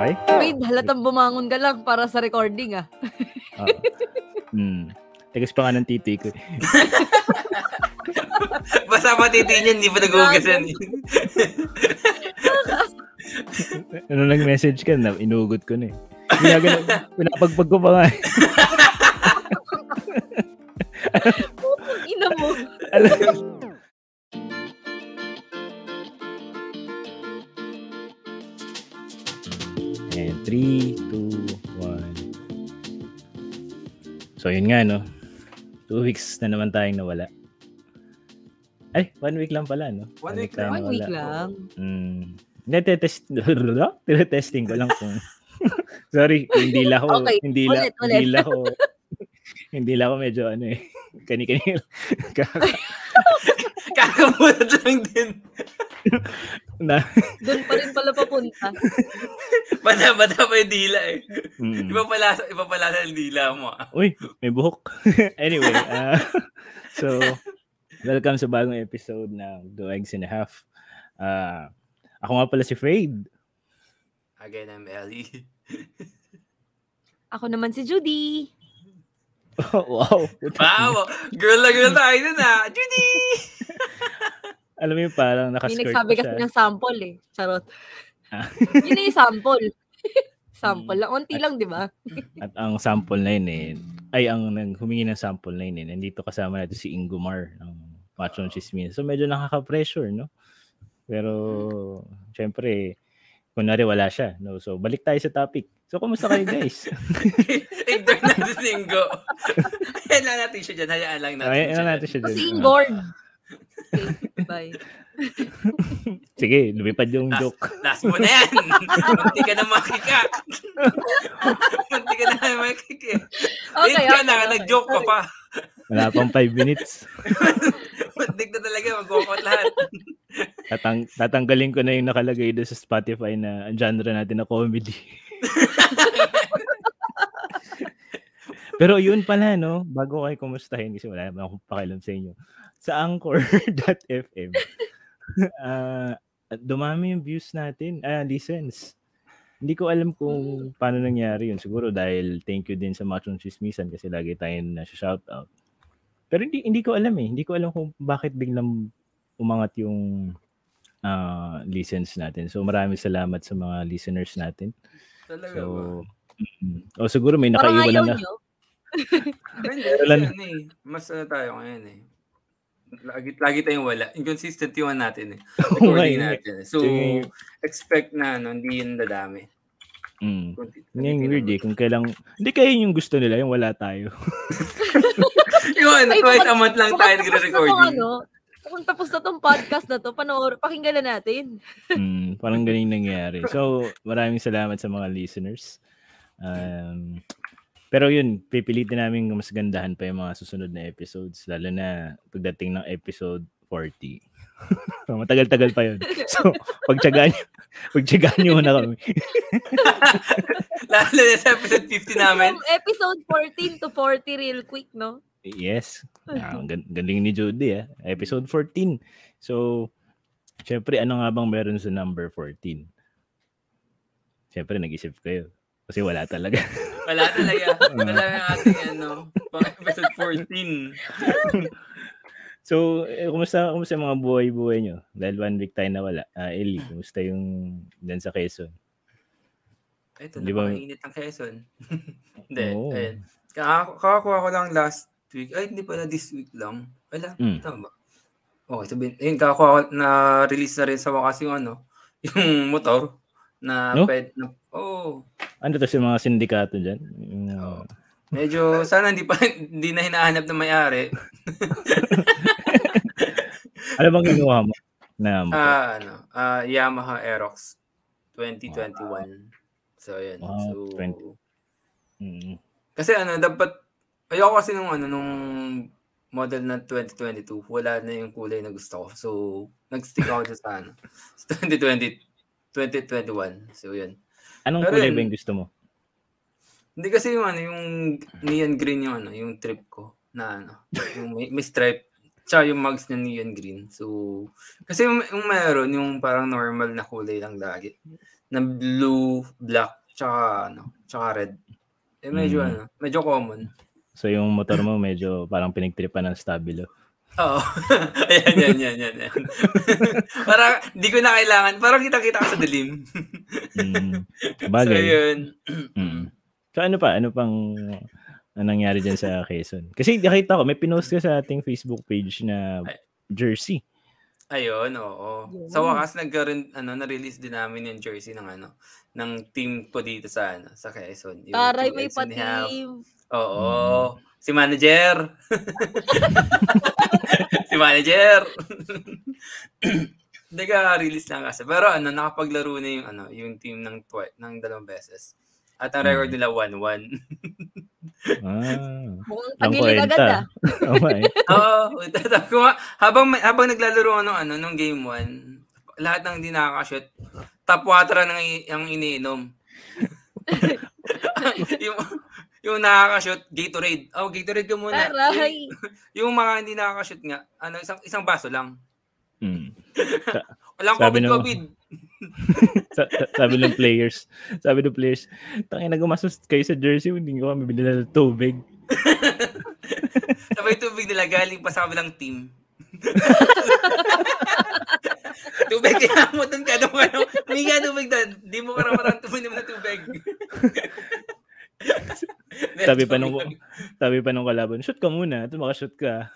Okay? Wait, halatang bumangon ka lang para sa recording ah. Oo. Hmm. Tigas pa nga ng titi ko. Basta pa titi niya, hindi pa nag-uugasan. ano nag-message ka na, inugot ko na eh. Pinapagpag ko pa nga. eh. Ina mo. And So yun nga no. Two weeks na naman tayong nawala. Ay, one week lang pala, no? One week tayong One week lang. Mm. Nete-test, testing ko lang kung Sorry, hindi la ko, Okay, hindi la, ulit, ulit. hindi la ko, hindi la ko medyo ano eh, kani-kani. Kakamulat lang din. Na, Doon pa rin pala papunta. Bata-bata pa yung dila eh. mm. Iba pala, iba pala sa dila mo. ah. Uy, may buhok. anyway, uh, so, welcome sa bagong episode ng Two Eggs and a Half. Uh, ako nga pala si Fade. Again, I'm Ellie. Ako naman si Judy. wow. Wow! Girl na girl tayo nun ah! Judy! Alam mo yung parang nakaskirt nagsabi pa kasi ng sample eh. Charot. Ah. Yun na yung sample. sample lang. Unti lang, di ba? At ang sample na yun eh, ay ang nang humingi ng sample na yun eh, nandito kasama natin si Ingomar ng Macho Chismis. So medyo nakaka-pressure, no? Pero, syempre, kunwari wala siya. No? So, balik tayo sa topic. So, kumusta kayo guys? Ignore natin si Ingo. Hayaan lang natin siya dyan. Hayaan lang natin Ay, siya dyan. natin siya Kasi dun? inboard. Okay, bye. Sige, lumipad yung Last, joke. last mo na yan. Munti ka na makika. Munti ka na makika. Okay, ka okay, na, okay. nag-joke ka pa. Wala pang 5 minutes. Muntik na talaga, mag-walkout lahat. Tatang tatanggalin ko na yung nakalagay doon sa Spotify na genre natin na comedy. Pero yun pala, no? Bago ko kayo kumustahin, kasi wala naman akong pakialam sa inyo. Sa Anchor.fm, ah dumami yung views natin, ah, listens. Hindi ko alam kung paano nangyari yun. Siguro dahil thank you din sa Machong Chismisan kasi lagi tayong nasa shoutout. Pero hindi hindi ko alam eh. Hindi ko alam kung bakit biglang umangat yung ah, listens natin. So maraming salamat sa mga listeners natin. Talaga ba? So mm, o siguro may nakaiwan na. nyo. Hindi, ano eh. Mas ano tayo ngayon eh. Lagi, lagi tayong wala. Inconsistent yung ano natin eh. Recording eh. natin. eh. So, Sige. expect na ano, hindi yun dadami. Mm. Yung weird eh. Kung kailang, hindi kayo yung gusto nila, yung wala tayo. Yun, Ay, twice a month lang tayo nagre-recording. ano, kung tapos na tong podcast na to, panoorin, pakinggan na natin. mm, parang ganun yung nangyari. So, maraming salamat sa mga listeners. Um, pero yun, pipilitin namin mas gandahan pa yung mga susunod na episodes, lalo na pagdating ng episode 40. so, matagal-tagal pa yun. So, pagtsagaan nyo, pagtsagaan nyo muna kami. Lalo na sa episode 50 namin. From episode 14 to 40 real quick, no? Yes. Ah, ang galing ni Judy ah. Episode 14. So, syempre, ano nga bang meron sa number 14? Syempre, nag-isip kayo. Kasi wala talaga. Wala talaga. Wala yung ating ano, pang episode 14. so, eh, kumusta, kumusta yung mga buhay-buhay nyo? Dahil one week tayo nawala. Ah, Ellie, kumusta yung dyan sa Quezon? Ito, Di ba- napakainit ang Quezon. Hindi, Oo. ayun. Kaka- Kakakuha ko lang last week. Ay, hindi pala this week lang. Wala, Mm. tama ba? Okay, sabihin. Ayun, kakakuha ko na release na rin sa wakas yung ano, yung motor na No? pwede, na, oh, Ano to sa mga sindikato dyan? Oo. medyo sana hindi pa hindi na hinahanap ng may-ari. ano bang kinuha mo? Na? Ah, ano, ah, Yamaha Aerox 2021. So, ayun. Wow, so, 20. Mm. Kasi ano, dapat, ayoko kasi nung ano, nung model na 2022, wala na yung kulay na gusto ko. So, nag-stick ako sa ano, sa 2020, 2021. So, yun. Anong Pero kulay ba yung gusto mo? Hindi kasi yung ano, yung neon green yung ano, yung trip ko na ano, yung may, may stripe. Tsaka yung mugs na neon green. So, kasi yung, yung meron, yung parang normal na kulay lang lagi. Na blue, black, tsaka ano, tsaka red. Eh medyo Mm. ano, medyo common. So yung motor mo medyo parang pinagtripan ng stabilo. Oo. ayan, yan, yan, yan, yan. parang, di ko na kailangan. Parang kita-kita ka sa dilim. Mm. so, Bagay. yun. Mm. So ano pa? Ano pang ang nangyari dyan sa Quezon? Kasi nakita ko, may pinost ka sa ating Facebook page na jersey. Ayun, oo. Yun. Sa wakas nagkaroon ano na-release din namin yung jersey ng ano ng team ko dito sa ano sa Quezon. Yung Taray, may patim. Oo. Si manager. si manager. Nagka-release lang kasi. Pero ano, nakapaglaro na yung ano, yung team ng twi- ng dalawang beses. At ang record Mm. nila 1-1. Ah. Mukhang Ang tagilig agad ah. Oo eh. Oo. habang, habang naglalaro ano, ano, nung game 1, lahat ng hindi nakakashoot, top water nang i- ang iniinom. yung, yung nakakashoot, Gatorade. Oh, Gatorade ka muna. Yung, Taray. yung mga hindi nakakashoot nga, ano, isang, isang baso lang. Mm. Walang Sabi COVID, nung- COVID. Sa, sa- sabi ng players, sabi ng players, tangin na gumastos kayo sa jersey, hindi ko kami binila ng tubig. Sabay tubig nila galing pa sa kabilang team. tubig, kaya mo doon ka doon. Ano, huminga tubig doon. Di mo karamarang tuminom na tubig. Sabi pa nung, sabi pa nung kalaban, shoot ka muna, ito makashoot ka.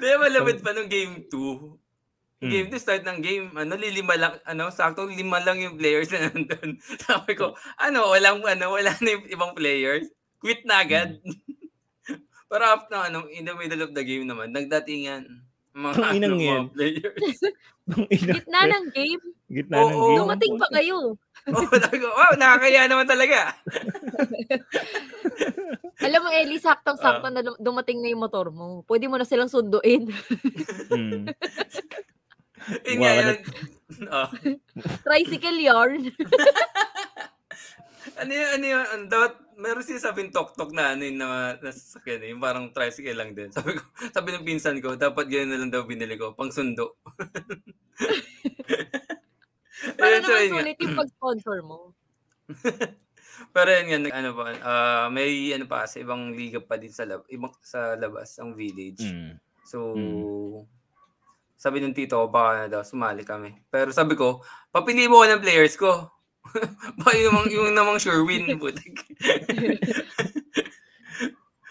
Di ba malapit pa nung game 2? Mm. Game 2, start ng game, ano, lilima lang, ano, sakto lima lang yung players na nandun. Sabi ko, ano, walang, ano, wala na yung ibang players. Quit na agad. Pero after, ano, in the middle of the game naman, nagdatingan mga, Ang inang ano, mga yan. players. Gitna ng game. Gitna Oo, ng game. Dumating pa kayo. oh, sabi ko, wow, nakakaya naman talaga. Alam mo, Ellie, saktong-sakto na lum- dumating na yung motor mo. Pwede mo na silang sunduin. Mm. Yun Wow, nga yun. Oh. Tricycle yarn. Ano yun, ano yun, ano, dapat, meron siya sabing tok-tok na ano yun na nasasakyan eh, yung parang tricycle lang din. Sabi ko, sabi ng pinsan ko, dapat ganyan na lang daw binili ko, pang sundo. Para so, naman nga. sulit yung pag-sponsor mo. Pero yun nga, ano pa, ah, may ano pa, sa ibang liga pa din sa, lab, ibang, sa labas, ang village. Mm. So, Mm. sabi ng tito ko, baka na daw, sumali kami. Pero sabi ko, papili mo ko ng players ko. baka yung, namang, yung namang sure win. butik.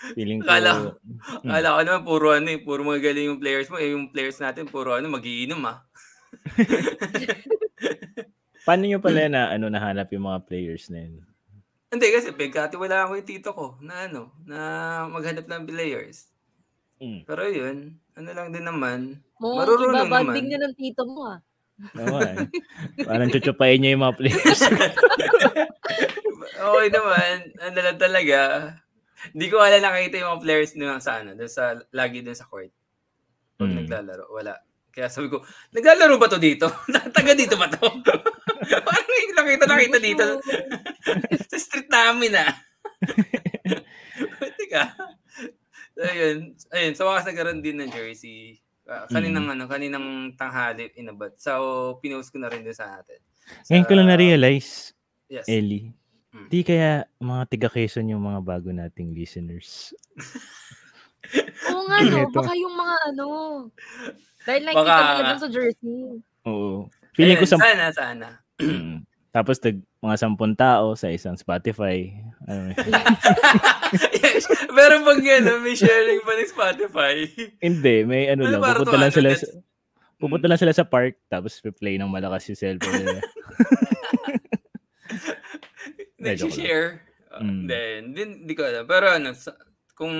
Feeling ko, Kala- Mm. Akala ko naman, puro ano eh, puro magaling yung players mo. Eh, yung players natin, puro ano, magiinom ah. Paano nyo pala na ano nahanap yung mga players na yun? Hindi kasi, pagkatiwala ko yung tito ko na ano, na maghanap ng players. Mm. Pero yun, ano lang din naman. Mo, Marunong ibabanding naman. niya ng tito mo ah. Oo eh. Parang chuchupain niya yung mga players. okay naman, ano lang talaga. Hindi ko wala nakita yung mga players nila sa ano, dun sa, lagi dun sa court. Pag Mm. naglalaro, wala. Kaya sabi ko, naglalaro ba to dito? Taga dito ba to? Parang hindi nakita nakita dito. sa street namin ah. Teka. So, ayun. Ayun, sa wakas nagkaroon din ng jersey. Ah, kaninang Mm. ano, kaninang tanghali inabot. So, pinost ko na rin din sa atin. Sa- Ngayon ko lang na-realize, Yes. Ellie, Mm. di kaya mga tiga Quezon yung mga bago nating listeners. Oo nga no, Ito. baka yung mga ano. Dahil nakikita Baka- nila dun sa jersey. Oo. Feeling ko Ayun, sa... Sana, sana. Mm. Tapos tag, mga sampun tao sa isang Spotify. Ano, yes. Pero pag ano, may sharing pa ng Spotify. hindi, may ano lang. Pupunta lang sila sa, pupunta lang sila sa park tapos play ng malakas yung cellphone nila. Ko. Nag-share. Mm. Then, din, di ko alam. Pero ano, sa, kung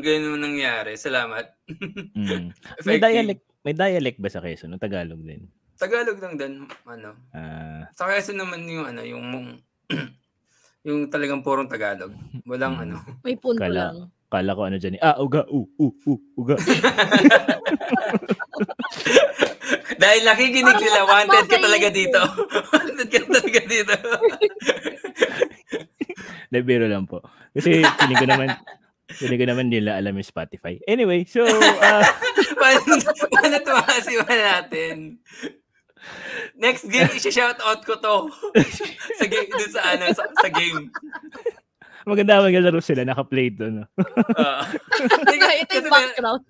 ganun nangyari, salamat. Mm. May dialect, may dialect ba sa Quezon? O Tagalog din? Tagalog lang din, ano. Ah, Sa Quezon naman yung ano, yung yung talagang purong Tagalog. Walang Mm. ano. May punto Kala- lang. kala ko ano dyan eh. Ah, uga, u, u, u, uga. Dahil nakikinig Parang sila, wanted ka talaga dito. wanted ka talaga dito. Biro lang po. Kasi feeling ko naman, Hindi ko naman nila alam yung Spotify. Anyway, so, uh, paano, paano tumasiwan natin? Next game, isi-shout out ko to. sa game, dun sa, ano, sa, sa game. maganda maglalaro sila, naka-play doon. No? Uh, Ito yung background.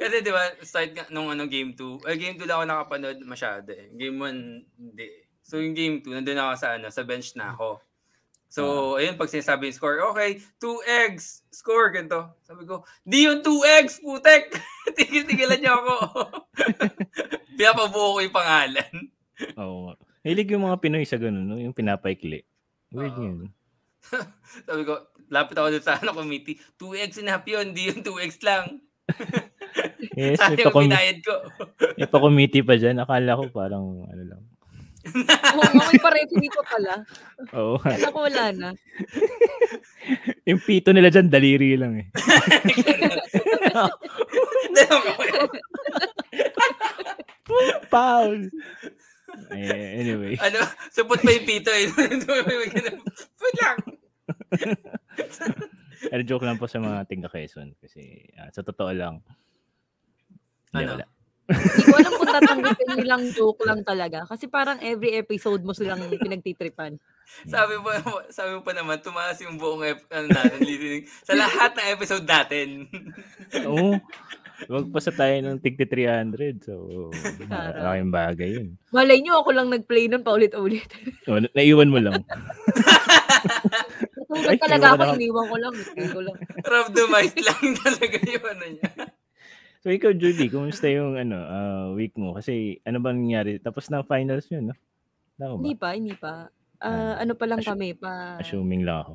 kasi di ba, start nga nung ano, game 2. Eh, game 2 lang ako nakapanood masyado eh. Game 1, hindi. So yung game 2, nandun ako sa, ano, sa bench na ako. So, uh, ayun, pag sinasabi yung score, okay, 2 eggs, score, ganito. Sabi ko, di yung 2 eggs, putek! Tigil-tigilan niyo ako. Pinapabuo ko yung pangalan. Oo. Oh, Hilig yung mga Pinoy sa ganun, no? yung pinapaikli. Weird uh, yun. Sabi ko, lapit ako sa ano committee, 2x and a half yun, di yung 2x lang. yes, may pa binayad ko. may pa committee pa dyan. Akala ko parang ano lang. Oo, oh, may pareho dito pala. Oo. Kala ko wala na. yung pito nila dyan, daliri lang eh. Paul! Eh, anyway. Ano, supot pa yung pito eh. Put lang. Pero joke lang po sa mga tingga Quezon kasi uh, sa totoo lang. Hindi, ano? wala. Hindi ko alam kung tatanggapin nilang joke lang talaga. Kasi parang every episode mo silang pinagtitripan. sabi mo sabi mo pa naman tumaas yung buong ep- ano natin listening sa lahat ng episode natin. Oo. Magpasa tayo ng tigti 300. So, malaking bagay yun. Malay nyo, ako lang nag-play nun paulit-ulit. oh, na- naiwan mo lang. Natulog talaga ako, iniwan ko lang. Iniwan ko lang. Mice lang talaga yung ano niya. So ikaw, Judy, kumusta yung ano, uh, week mo? Kasi ano ba nangyari? Tapos na finals yun, no? Ba? Hindi pa, hindi pa. Uh, ano pa lang Assu- kami pa. Assuming lang ako.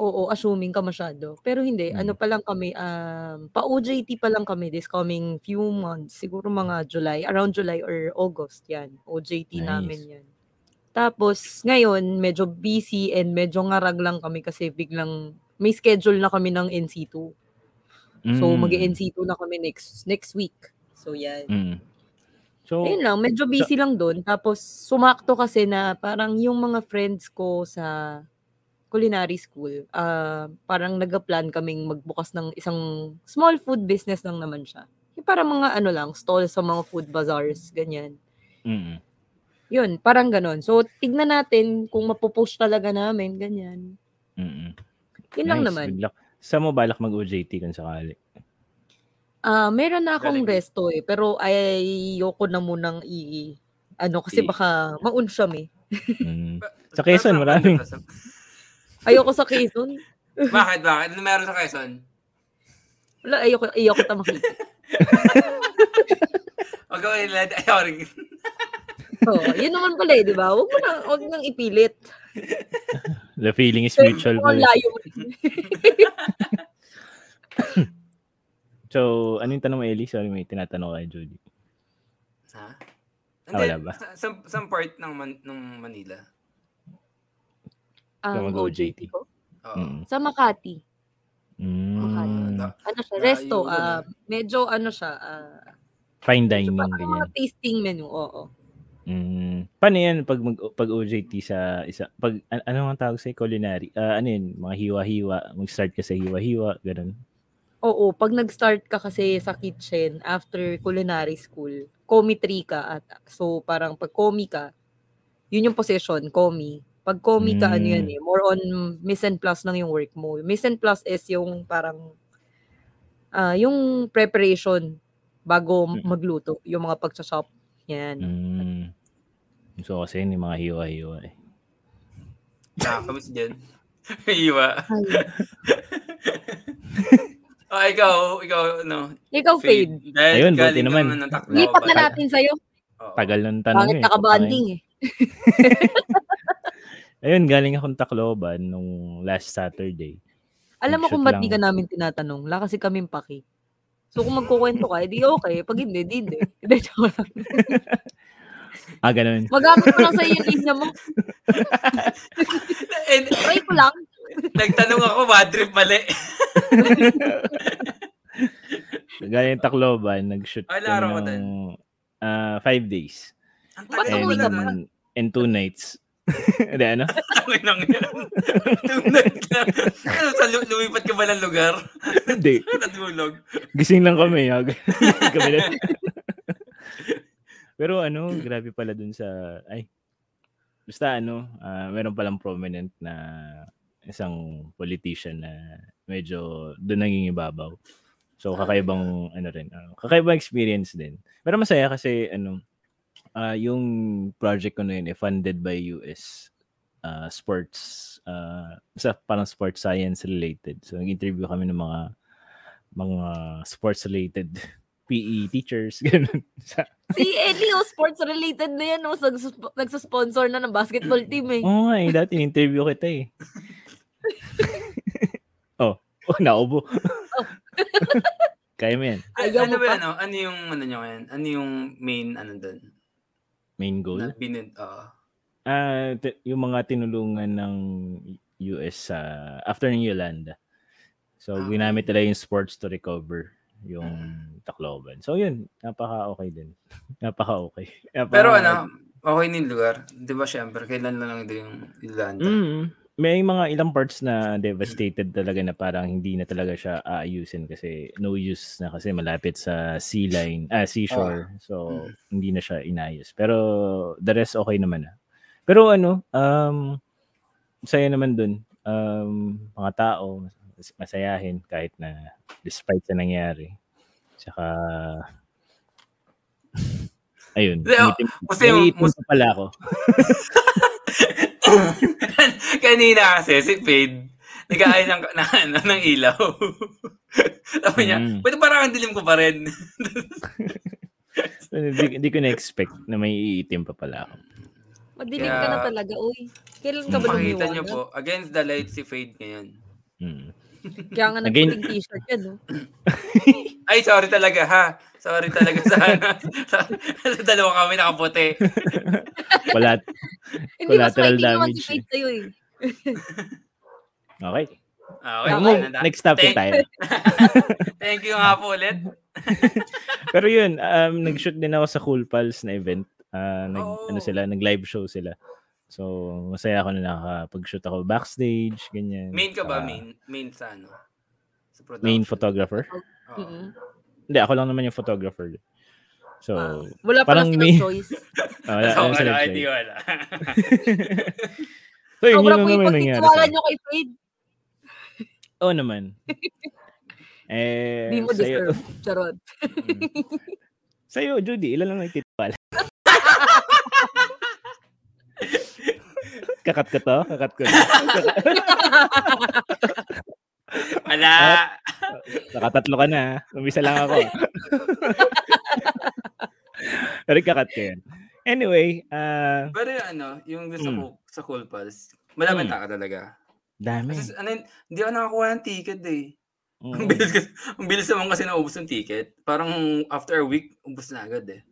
Oo, assuming ka masyado. Pero hindi, hmm. ano pa lang kami, um, pa-OJT pa lang kami this coming few months. Siguro mga July, around July or August yan. OJT nice. namin yan. Tapos, ngayon, medyo busy and medyo ngarag lang kami kasi biglang may schedule na kami ng NC2. So, mm. mag-NC2 na kami next next week. So, yan. Mm. So, Ayun lang, medyo busy so, lang doon. Tapos, sumakto kasi na parang yung mga friends ko sa culinary school, uh, parang nagpa-plan kaming magbukas ng isang small food business lang naman siya. Yung parang mga ano lang, stall sa mga food bazaars, ganyan. Mm. Yun, parang ganon. So, tignan natin kung mapopost talaga namin, ganyan. Mm. Yun nice, lang naman. Good luck. Sa mo balak mag-OJT kung sakali? Ah, uh, meron na akong Galing. resto eh, pero ayoko na munang i ano kasi baka maunsyam eh. mm. Sa Quezon, maraming. Ayoko sa Quezon. bakit? Bakit? Ano meron sa Quezon? Wala, ayoko, ayoko ta makita. Huwag ko nila, ayoko rin. oh, yun naman pala eh, di ba? Huwag mo na, huwag nang ipilit. The feeling is mutual. Kung layo mo. so, ano yung tanong mo, Ellie? Sorry, may tinatanong kay Judy. Ha? Ah, wala ba? Sa, sa, sa part ng, Man, ng Manila? Ang um, OJT ko? Mm. Sa Makati. Mm. Makati. Ano siya? Resto. Uh, medyo ano siya. Uh, Fine dining. Medyo mga tasting menu. Oo. Mm. Paano yan pag mag, pag OJT sa isa pag an, ano ang tawag sa culinary? Uh, ano yun, mga hiwa-hiwa, mag-start ka sa hiwa-hiwa, ganun. Oo, pag nag-start ka kasi sa kitchen after culinary school, comi 3 ka at so parang pag comi ka, yun yung position, comi. Pag comi ka, mm. ano yan hmm. eh, more on mise en place lang yung work mo. Mise en place is yung parang, uh, yung preparation bago mm. magluto, yung mga pagsa-shop. Yan. Mm. So kasi yung mga hiwa-hiwa eh. Nakakamiss din. Hiwa. oh, ikaw, ikaw, no. Ikaw, Fade. Dahil Ayun, buti naman. Lipat na natin sa'yo. Oh. Tagal ng tanong Bakit eh. nakabanding eh. Ayun, galing akong Tacloban nung last Saturday. Alam mo kung ba't di ka namin tinatanong? Wala kasi kaming paki. So kung magkukwento ka, edi okay. Pag hindi, di hindi. Hindi, ah, ganun. Magamit mo lang sa iyo linya mo. And, Try ko lang. Nagtanong ako, bad trip mali. Galing Tacloban, nag-shoot Ay, laro ko ng uh, five days. Ang tagal and, ba? and two nights. Hindi, ano? Tangin nang yan. Tunad ka. Ano, sa lu- lumipat ka ba ng lugar? Hindi. Natulog. Gising lang kami. Ha? kami na. Pero ano, grabe pala dun sa, ay, basta ano, uh, meron palang prominent na isang politician na medyo doon nangingibabaw. So kakaibang ano rin, uh, kakaibang experience din. Pero masaya kasi ano, uh, yung project ko na yun, eh, funded by US uh, sports, uh, sa parang sports science related. So, nag-interview kami ng mga mga sports related PE teachers, ganun. si Eddie, oh, sports related na yan, oh, nagsusponsor na ng basketball team eh. Oo nga eh, dati interview kita eh. oh, oh, naubo. Oh. Kaya mo yan. Ayaw ano ba, ano, ano yung, ano nyo yan? Ano yung main, ano doon? main goal? Na binid, uh, uh, t- yung mga tinulungan ng US sa uh, after ng Yolanda. So, ah. ginamit nila yung sports to recover yung mm. Tacloban. So, yun. Napaka-okay din. napaka-okay. Napaka- Pero ano, okay din lugar. Di ba, syempre, kailan na lang din yung Yolanda? Mm may mga ilang parts na devastated talaga na parang hindi na talaga siya aayusin kasi no use na kasi malapit sa sea line, ah, seashore. Oh. So, mm. hindi na siya inayos. Pero the rest okay naman na. Pero ano, um, saya naman dun. Um, mga tao, masayahin kahit na despite sa nangyari. Tsaka, ayun. Kasi, kasi pala ako. Kanina kasi si Fade, nag-aay ng, na, na, ng ilaw. Sabi niya, mm. pwede parang ang dilim ko pa rin. hindi, hindi ko na-expect na may iitim pa pala ako. Madilim Kaya, ka na talaga, uy. Kailan ka ba Makita niyo po, against the light si Fade ngayon. Hmm. Kaya nga nag t-shirt yan, no? Ay, sorry talaga, ha? Sorry talaga sa, sa, sa dalawa kami nakaputi. Wala, collateral damage. Hindi sa'yo, eh. okay. Okay, okay. Next topic Thank, tayo. Thank you nga po ulit. Pero yun, um, nag-shoot din ako sa Cool Pals na event. Uh, nag, oh. ano sila, nag-live show sila. So, masaya ako na nakapag-shoot ako backstage, ganyan. Main ka ba? Uh, main, main sa ano? Sa main photographer? Oh. Mm-hmm. Hindi, ako lang naman yung photographer. So, uh, wala parang may... choice. oh, wala, so, wala, wala, so, yun, yun lang naman nangyari. Sobrang nyo kay Fade. Oo naman. eh, Hindi mo deserve. Charot. mm. Sa'yo, Judy, ilan lang nagtitiwala? Kakat ko to? Kakat ko. Wala. Nakatatlo ka na. Umisa lang ako. Pero kakat ko yan. Anyway, uh, Pero yung ano, yung sa, mm. sa Cool Pals, malaman mm. ka talaga. Dami. Kasi ano, hindi ako nakakuha ng ticket eh. Mm. Ang bilis, ang bilis naman kasi naubos ng ticket. Parang after a week, ubos na agad eh.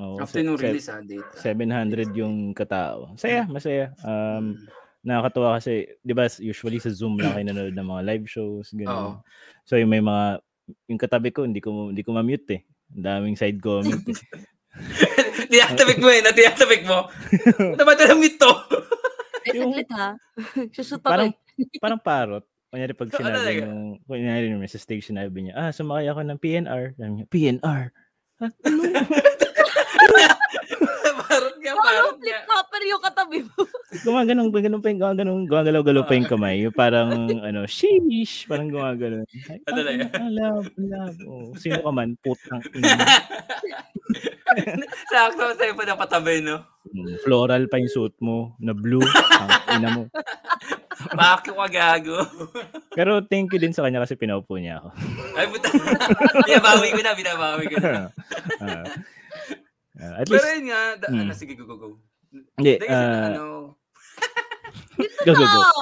Oh, after nung release ha, date. 700 yung katao. Saya, masaya. Um, mm nakakatuwa kasi, di ba, usually sa Zoom lang kayo nanonood ng mga live shows, gano'n. Oh. So, yung may mga, yung katabi ko, hindi ko, hindi ko ma-mute eh. Ang daming side comment eh. Tinatabik mo eh, natinatabik mo. Ano ba ito mute to? Ay, saglit ha. Susut parang, parang parot. Kunyari pag sinabi ano, nung, kunyari nung sa stage sinabi niya, ah, sumakay ako ng PNR. Sabi niya, PNR? Ha? Ano? parot nga, parot nga. Flip-flopper yung katabi mo. gumaganon, gumaganon pa yung, gumaganon, gumagalaw-galaw pa yung kamay. Yung parang, ano, sheesh, parang gumaganon. Ay, ano talaga? Ah, love, love. Oh, sino ka man, putang Sakto sa'yo pa napatabi, no? Hmm, floral pa yung suit mo, na blue. ang ina mo. Bakit ka gago? Pero thank you din sa kanya kasi pinaupo niya ako. Ay, puta. binabawi ko na, binabawi ko na. uh, Uh, at Pero least, yun nga, da, hmm. ano, sige, go, go, go. Hindi, uh, ano, go, go, go.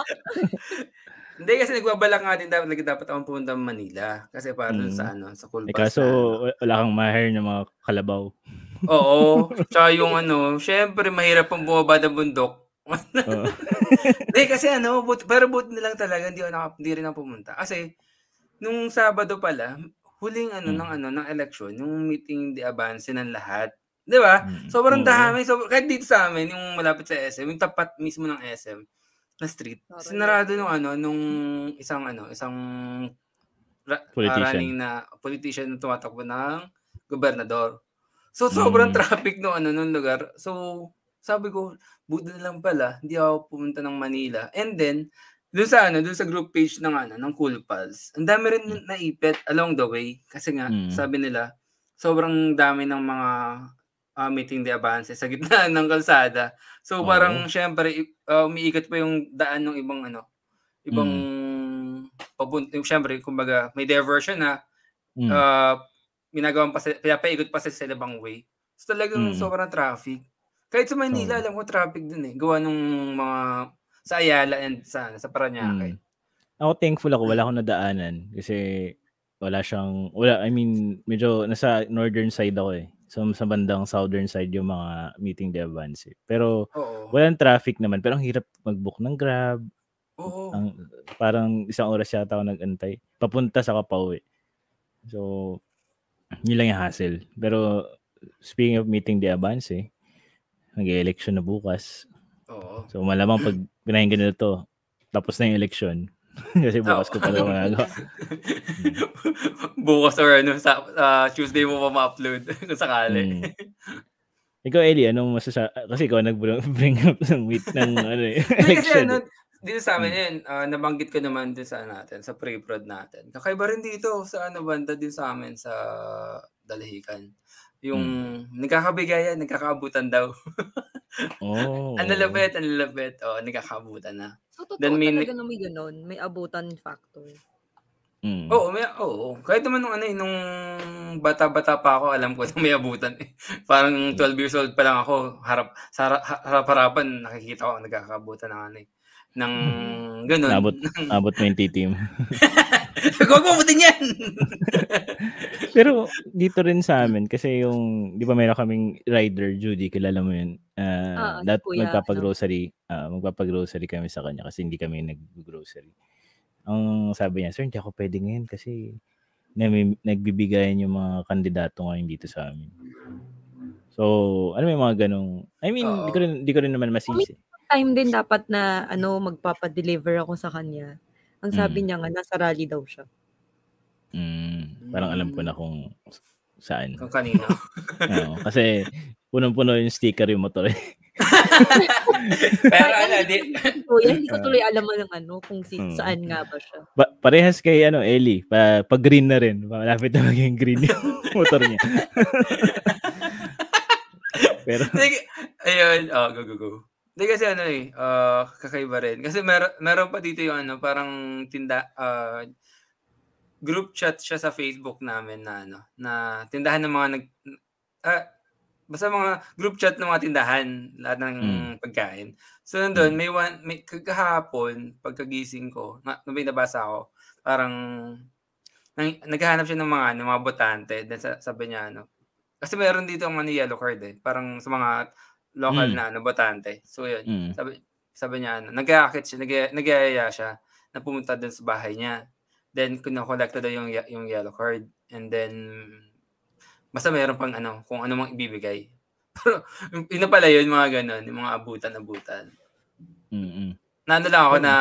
Hindi kasi nagbabalak nga din dapat lagi dapat akong pumunta Manila kasi para mm. sa ano sa cool eh, kaso na, wala kang mahir ng mga kalabaw. Oo. Tsaka yung ano, syempre mahirap pang bumaba ng bundok. Hindi kasi ano, but, pero but na lang talaga hindi ako hindi rin ako pumunta. Kasi nung Sabado pala, huling ano mm. ng ano ng election, yung meeting di advance ng lahat Di ba? Mm. Sobrang dami. So, kahit dito sa amin, yung malapit sa SM, yung tapat mismo ng SM, na street, Sorry. sinarado nung ano, nung isang ano, isang ra- ah, Politician. running na politician na tumatakbo ng gobernador. So, sobrang Mm. traffic no ano nung lugar. So, sabi ko, buti na lang pala, hindi ako pumunta ng Manila. And then, doon sa ano, doon sa group page ng ano, ng Cool Pals, ang dami rin naipit along the way kasi nga Mm. sabi nila, sobrang dami ng mga ah, meeting de avance sa gitna ng kalsada. So Oo. parang syempre ah, umiikot pa yung daan ng ibang ano, ibang papunta, yung syempre kumbaga may diversion na Mm. ah ginagawang pa pinapaikot pa sa ibang way. So talagang Mm. sobrang traffic. Kahit sa Manila, Oo. alam ko traffic dun eh. Gawa nung mga sa Ayala and sa sa Paranaque. Mm. Ako thankful ako wala akong nadaanan kasi wala siyang wala I mean medyo nasa northern side ako eh. So sa bandang southern side yung mga meeting de Avance. eh. Pero Oo. walang traffic naman pero ang hirap mag-book ng Grab. Oo. Ang parang isang oras yata ako nag-antay papunta sa pauwi. So yun lang yung hassle. Pero speaking of meeting de Avance, eh, nag-election na bukas. Oo. So malamang pag pinahinggan nila to, tapos na yung election. Kasi bukas ko pa rin magagawa. Bukas or ano, sa ah, Tuesday mo pa ma-upload kung sakali. Mm. Ikaw, Eli, anong masasa... Kasi ikaw nag-bring up ng meet ng ano, eh, Hindi kasi election. ano, dito sa amin yun, ah, nabanggit ko naman din sa natin, sa pre-prod natin. Kakaiba rin dito sa ano banda din sa amin sa Dalahican. Yung nagkakabigayan, nagkakaabutan daw. Oh. Ang lalapit, ang lalapit. Oo, nagkakaabutan na. So, totoo Then may- talaga na may ganon. May abutan factor. Mm. Oo, may, oo. Kahit naman nung ano eh, nung bata-bata pa ako, alam ko na may abutan eh. Parang 12 years old pa lang ako, harap, sa harap- harap-harapan, nakikita ko nagkakaabutan ng ano eh. Ng ganun. Nabot, abot mo yung team. Huwag mo abutin yan! Pero dito rin sa amin, kasi yung, di ba meron kaming rider, Judy, kilala mo yun. Ah, Uh, si dat Kuya, magpapagrocery, ah, magpapagrocery kami sa kanya kasi hindi kami nag-grocery. Ang sabi niya, sir, hindi ako pwede ngayon kasi nagbibigayan yung mga kandidato ngayon dito sa amin. So, ano may mga ganong, I mean, di ko rin, di ko rin naman masisi. Time din dapat na ano magpapa-deliver ako sa kanya. Ang sabi Mm. niya nga, nasa rally daw siya. Mm, parang alam ko na kung saan. Kung kanino. Oo, kasi punong-puno yung sticker yung motor. eh. Pero ano, di, Kuya, hindi ko tuloy alam mo ng ano, kung si, Mm. saan nga ba siya. Pa- parehas kay ano, Ellie. Pa, pag green na rin. Malapit na maging green yung motor niya. Pero, Like, ayun, oh, go, go, go. Hindi kasi ano eh, ah, kakaiba rin. Kasi mer- meron pa dito yung ano, parang tinda, ah, group chat siya sa Facebook namin na ano, na tindahan ng mga nag, ah, basta mga group chat ng mga tindahan, lahat ng Mm. pagkain. So nandun, may one, may kagahapon, pagkagising ko, na, nung may nabasa ako, parang, nang, naghahanap siya ng mga, ano, mga botante. Then sa- sabi niya, ano, kasi meron dito ang ano, yellow card eh. Parang sa mga local Mm. na ano, botante. So yun, mm, sabi, sabi niya, ano, nag-aakit siya, nag- nag-aaya siya na pumunta dun sa bahay niya. Then, kinokolekta daw yung, yung yellow card. And then, basta meron pang ano, kung ano mang ibibigay. Pero, yun na pala yun, mga ganun, yung mga abutan-abutan. mm, mm. Nano lang ako na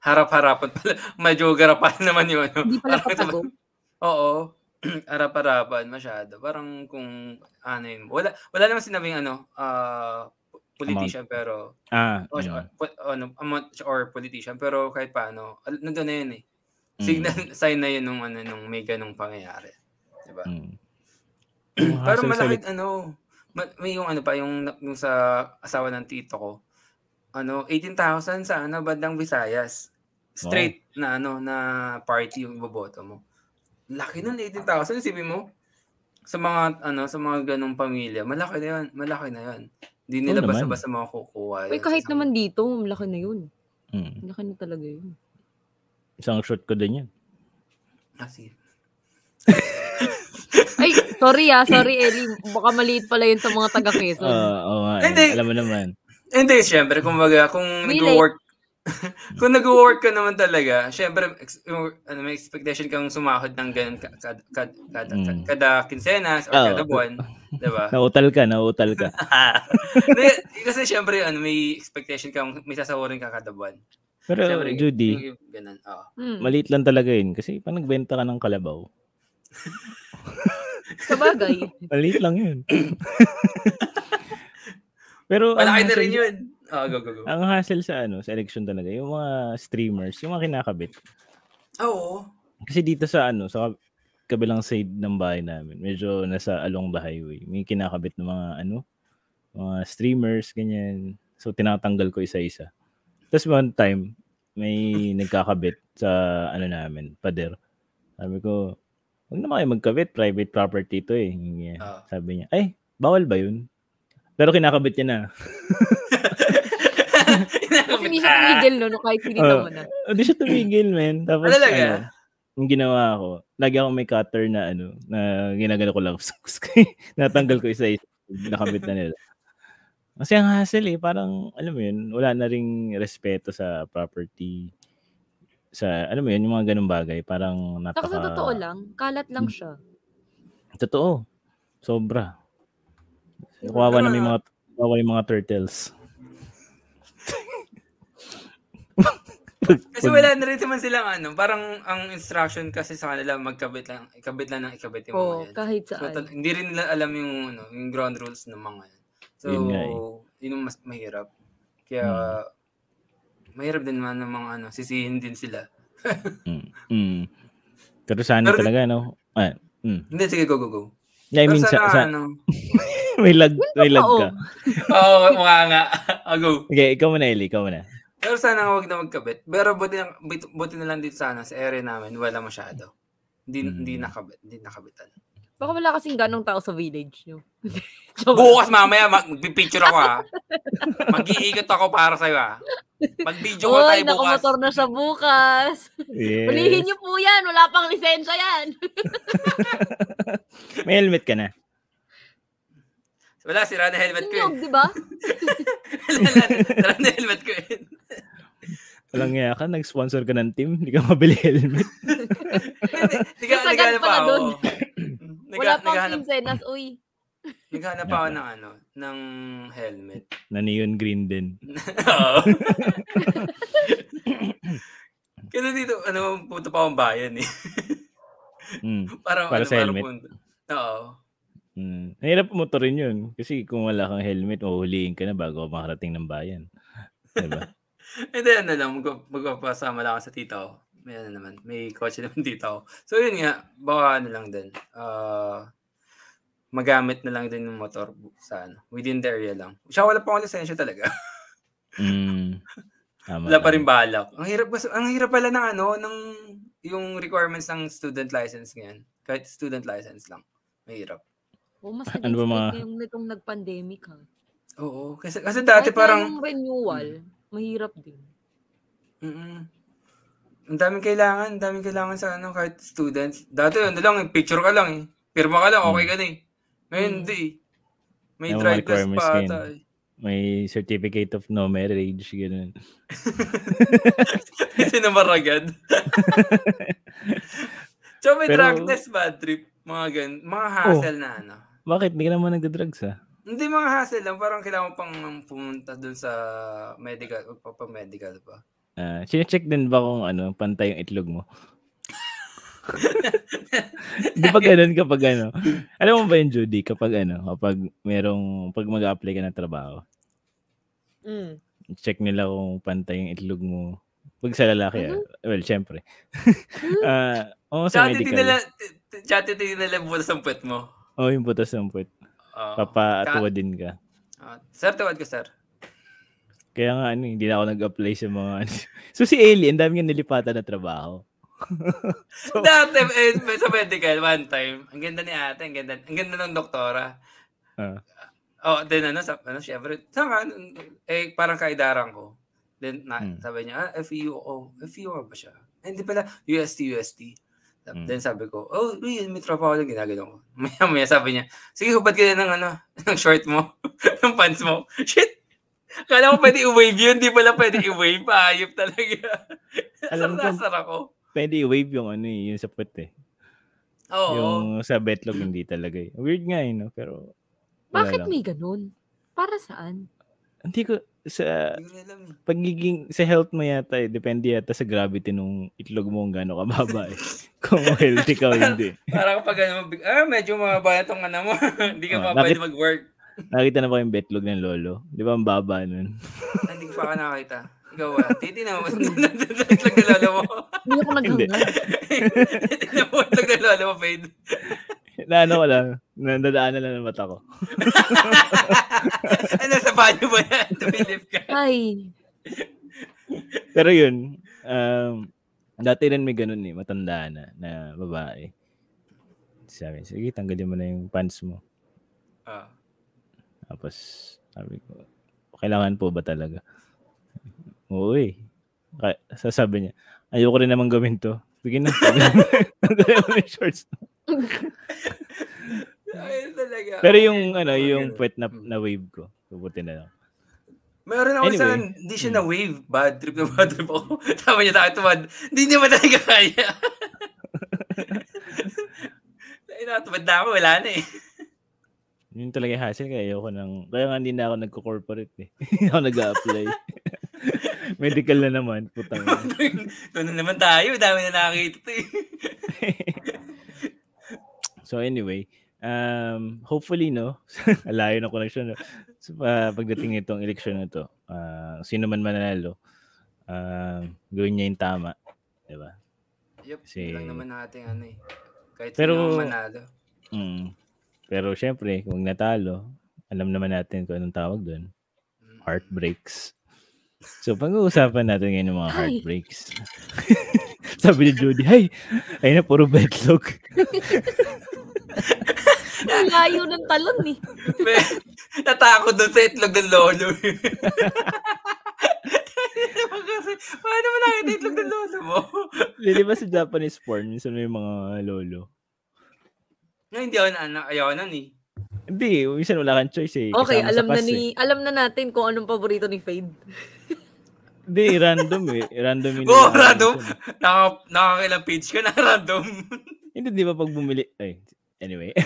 harap-harapan pala. Medyo garapan naman yun. Ano. Hindi pala patago. Oo. harap-harapan masyado. Parang kung ano yun. Wala, wala naman sinabing ano, ah, politician pero Ah, o, mm, po- ano, amount or politician pero kahit paano, nandun na yun eh. mm, Signal, sign na yun nung, ano, nung may ganong pangyayari. Diba? mm. Pero malaki, ano, ma- may yung ano pa, yung, yung sa asawa ng tito ko, ano, 18,000 sa ano, bandang Visayas. Straight na ano, na party yung iboboto mo. Laki nun, 18,000. Isipin mo, sa mga, ano, sa mga ganong pamilya, malaki na yun, malaki na yun. Hindi nila Oo naman. basta-basta makukuha. Uy, yun kahit naman dito, laki na yun. Mm. Laki na talaga yun. Isang shot ko din yan. Ah, sige. Ay, sorry ah, sorry Ellie. Baka maliit pala yun sa mga taga Quezon. Ah, oo nga. eh. Hindi. Alam mo naman. Hindi, syempre, kumbaga, kung nag-work, kung nag-work ka naman talaga, syempre, ano, may expectation kang sumahod ng ganun ka- kada, kada, kada, Mm. kada kinsenas or Oo. kada buwan. Diba? Nautal ka, nautal ka. Kasi syempre, ano, may expectation ka, may sasawarin ka kada buwan. Pero Syempre, Judy, yung- yung Ganun, oo. Hmm. maliit lang talaga yun. Kasi pag nagbenta ka ng kalabaw, Sabagay. maliit lang yun. Pero Malaki na rin yun. Oh, go, go, go. Ang hassle sa ano, sa election talaga, yung mga streamers, yung mga kinakabit. Oo. Kasi dito sa ano, sa kabilang side ng bahay namin, medyo nasa along the highway. May kinakabit ng mga ano, mga streamers, ganyan. So tinatanggal ko isa-isa. Tapos one time, may nagkakabit sa ano namin, pader. Sabi ko, huwag na kayo magkabit, private property to eh. Ah. Sabi niya, ay, bawal ba yun? Pero kinakabit niya na. Hindi siya tumigil, no? no kahit pinita mo na. Hindi siya tumigil, men. Tapos, Ah, talaga? ano, yung ginawa ko, lagi ako may cutter na ano, na ginagano ko lang. Natanggal ko isa-isa. Nakabit na nila. Kasi ang hassle eh, parang, alam mo yun, wala na ring respeto sa property. Sa, alam mo yun, yung mga ganung bagay. Parang Saka napaka... sa totoo lang, kalat lang Hmm. siya. Totoo. Sobra. Kawawa na may mga, kawawa yung mga turtles. Kasi pag- wala na rin naman silang ano, parang ang instruction kasi sa kanila magkabit lang, ikabit lang ng ikabit yung mga Oo, yan. kahit So, saan. tal- hindi rin nila alam yung, ano, yung ground rules ng mga yan. So, Yun nga eh. yun yung mas mahirap. Kaya, mahirap din naman ng mga ano, sisihin din sila. Mm. Mm. Pero sana Pero- talaga, no? Ah, mm. Hindi, sige, go, go, go. Yeah, I mean, sa, sa, ano, may lag, may lag ka. oo, mukha nga. Ah, go. Okay, ikaw muna, Eli, ikaw muna. Pero sana huwag na magkabit. Pero buti, na- buti, na lang dito sana sa area namin, wala masyado. Hindi, Mm. hindi nakabit, hindi nakabitan. Baka wala kasing ganong tao sa village nyo. Bukas mamaya, mag- magpipicture ako ha. Mag-iikot ako para sa'yo ha. Mag-video call Uy, tayo bukas. nakamotor na siya bukas. Yes. Ulihin niyo po yan. Wala pang lisensya yan. May helmet ka na. Wala, sira na helmet ko Inyog, yun. di ba? sira na helmet ko yun. Walang nga ka, nag-sponsor ka ng team, hindi ka mabili helmet. Hindi ka, Nasagad naghanap pa ako. Wala pang naghahanap, kinsenas. Uy. naghahanap pa ako ng ano, ng helmet. Na neon green din. Oo. Kasi dito, ano, puto pa akong bayan eh. Mm. Parang, Para ano, sa helmet? Oo. Mm. Nahirap motorin yun. Kasi kung wala kang helmet, mahuhuliin ka na bago ka makarating ng bayan. Diba? Hindi, ano lang, mag- magpapasama lang sa tita ko. May ano naman, may kotse naman tita ko. So yun nga, baka ano lang din. ah magamit na lang din yung motor sa ano, within the area lang. Siya wala pa akong lisensya talaga. Mm. Tama, wala pa rin balak. Ang hirap ang hirap pala ng ano, ng yung requirements ng student license ngayon. Kahit student license lang. Mahirap. Oh, mas Ano ba mga- ngayong nitong nag-pandemic ha. Oo. Kasi, kasi dati Kahit parang, yung renewal, mahirap din. mm ang daming kailangan, ang daming kailangan sa ano, kahit students. Dati ano lang, eh, picture ka lang eh. Pirma ka lang, okay ka na eh. Ngayon, Mm. hindi eh. May mga drive test pa ata eh. May certificate of no marriage, gano'n. Sinamar agad. so may Pero- drug test, bad trip. Mga gan, mga hassle na ano. Bakit? Hindi ka naman nagda-drugs, ah? Hindi mga hassle lang, parang kailangan mo pang pumunta dun sa medical, magpapa-medical pa. Ah, check din ba kung ano, pantay yung itlog mo? Di ba ganun kapag ano? Alam mo ba yun, Judy, kapag ano, kapag merong, pag mag-apply ka ng trabaho, Mm. check nila kung pantay yung itlog mo. Pag sa lalaki, ah. well, syempre. Ah, oo, sa medical. nila, titignan nila yung butas ng puwet mo. Oo, yung butas ng puwet. Oo. Papatuwa din ka. Ah, sir, tawad ko, sir. Kaya nga, ano, hindi na ako nag-apply sa mga... so, si Ellie, ang dami niya nilipatan na trabaho. So- Dati, eh, sa medical, one time, ang ganda ni ate, ang ganda, ang ganda ng doktora. Ah. Oh, then ano, sa, ano, syempre, saka, eh, parang kaidaran ko. Then, na, Hmm. sabi niya, ah, FEU, oh, nga ba siya? Hindi pala, UST, UST. Hmm. Then sabi ko, oh, uy, may tropa ako lang ginagano ko. Maya, maya sabi niya, sige, hubad ka na ng, ano, ng short mo, ng pants mo. Shit! Kala ko pwede i-wave yun, di pala pwede i-wave. Paayop talaga. Alam ko- ako. Pwede i-wave yung ano eh, yung sa puwet eh. Oo. Yung sa betlog, hindi talaga eh. Weird nga eh, no? Pero, Bakit lang. may ganun? Para saan? Hindi ko, sa pagiging, sa health mo yata eh, depende yata sa gravity nung itlog mo kung gaano kababa eh. Kung healthy ka o hindi. Parang kapag ano, big- ah, medyo mababa itong ano mo. Hindi ka Oh, pa bakit- pwede mag-work. Nakita na ba yung betlog ng lolo? Di ba ang baba nun? Ah, Hindi ko pa ka nakakita. Ikaw ah. Titi na mo. Itlog na lolo mo. Hindi ako Hindi. naghangad. Titi na mo. Itlog na lolo mo, Fade. Na ano ko lang, nadadaan na lang ng mata ko. ano sa banyo mo yan? Tumilip ka. Ay, Pero yun, um, dati rin may ganun eh, matanda na, na babae. Sabi, sige, tanggalin mo na yung pants mo. Ah. Tapos, sabi ko, kailangan po ba talaga? Oo eh. Sasabi niya, ayoko rin naman gawin to. Sige na. Tanggalin mo yung shorts. Ay, talaga. Pero yung, ano, yung puwet na, na wave ko, puputi na lang. Meron ako Anyway. sa, hindi siya na wave. Bad trip na bad trip ako. Tama niya akin tumad. Hindi niya ba talaga kaya? Ay, nakatumad na ako. Wala na eh. Yun talaga yung hassle, kaya ayoko nang, kaya nga hindi na ako nagko-corporate eh. Hindi ako nag-a-apply. Medical na naman, putang. Doon na naman tayo. Dami na nakakita eh. So anyway, um, hopefully no, alayo ng connection no. So, pa- pagdating nitong eleksyon na to, ah, sino man mananalo, um, gawin niya yung tama, 'di ba? Yup, Kasi- lang naman natin ano eh. Kahit Pero- sino manalo. Mm. Pero syempre, kung natalo, alam naman natin kung anong tawag doon, Mm. heartbreaks. So pag-uusapan natin ngayon yung mga heartbreaks. Sabi ni Judy, "Hey, ayun na puro betlog." ang layo ng talon eh. Natakot doon sa itlog ng lolo. Kasi, Paano mo nakita itlog ng lolo mo? Di ba sa Japanese porn, minsan may mga lolo. Nga, hindi ako na, na ayaw nun eh. Hindi, minsan wala kang choice eh. Okay, Kasama sa alam na cast eh. ni alam na natin kung anong paborito ni Fade. Hindi, random eh. Random yun. Oo, yung- random. Naka, nakakailang page ka na random. Hindi, di ba pag bumili... Ay, anyway.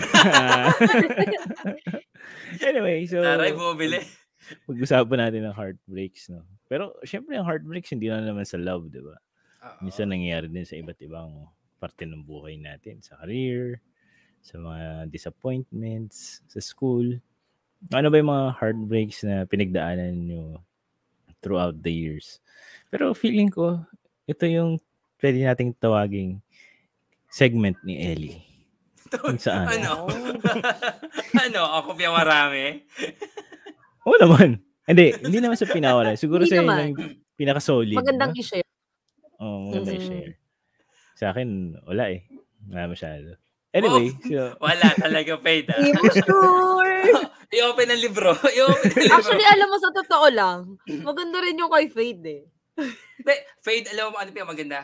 anyway, so... Taray, bumili. Pag-usapan natin ng heartbreaks, no? Pero, syempre, ang heartbreaks, hindi lang naman sa love, di ba? Minsan nangyayari din sa iba't ibang parte ng buhay natin. Sa career, sa mga disappointments, sa school. Ano ba yung mga heartbreaks na pinagdaanan nyo throughout the years? Pero feeling ko, ito yung pwede nating tawaging segment ni Ellie. Kung saan. Ano? ano? Ako pa marami? Oo naman. Hindi, hindi naman sa pinawala. Siguro sa yung pinaka-solid. Magandang no? i-share. Oo, maganda Mhm. i-share. Sa akin, wala eh. Wala masyado. Anyway, so, Wala talaga, Fade. ah. Hindi mo sure. I-open ang libro. I-open ang libro. Actually, alam mo, sa totoo lang, maganda rin yung kay Fade eh. Hindi, Fade, alam mo ano pa yung maganda?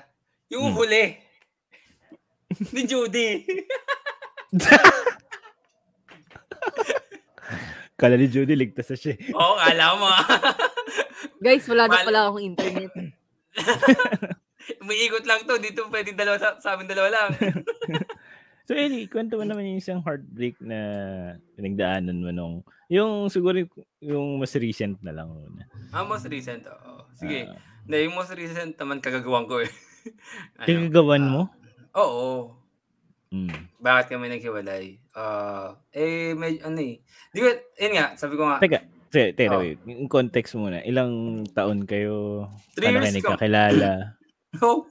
Yung Hmm. huli. Ni Judy. kala ni Judy, ligtas na siya. eh. Oo, kala mo. ah. Guys, wala na pala akong internet. Umiikot lang to. Dito pwedeng dalawa sa, sa amin dalawa lang. So, Ellie, kwento mo naman yung isang heartbreak na pinagdaanan mo nung, yung siguro yung mas recent na lang muna. Ah, most recent. Oo. Sige. Ah, Hindi, yung most recent naman kagagawan ko eh. kagagawan ah, mo? Oo. Mm. Bakit kami naghiwalay? Ah, eh, may, ano eh. Di ko, yun nga, sabi ko nga, Teka, te, te, Oh. wait. Yung context muna. Ilang taon kayo? Three Paano years kayo nagkakilala? no.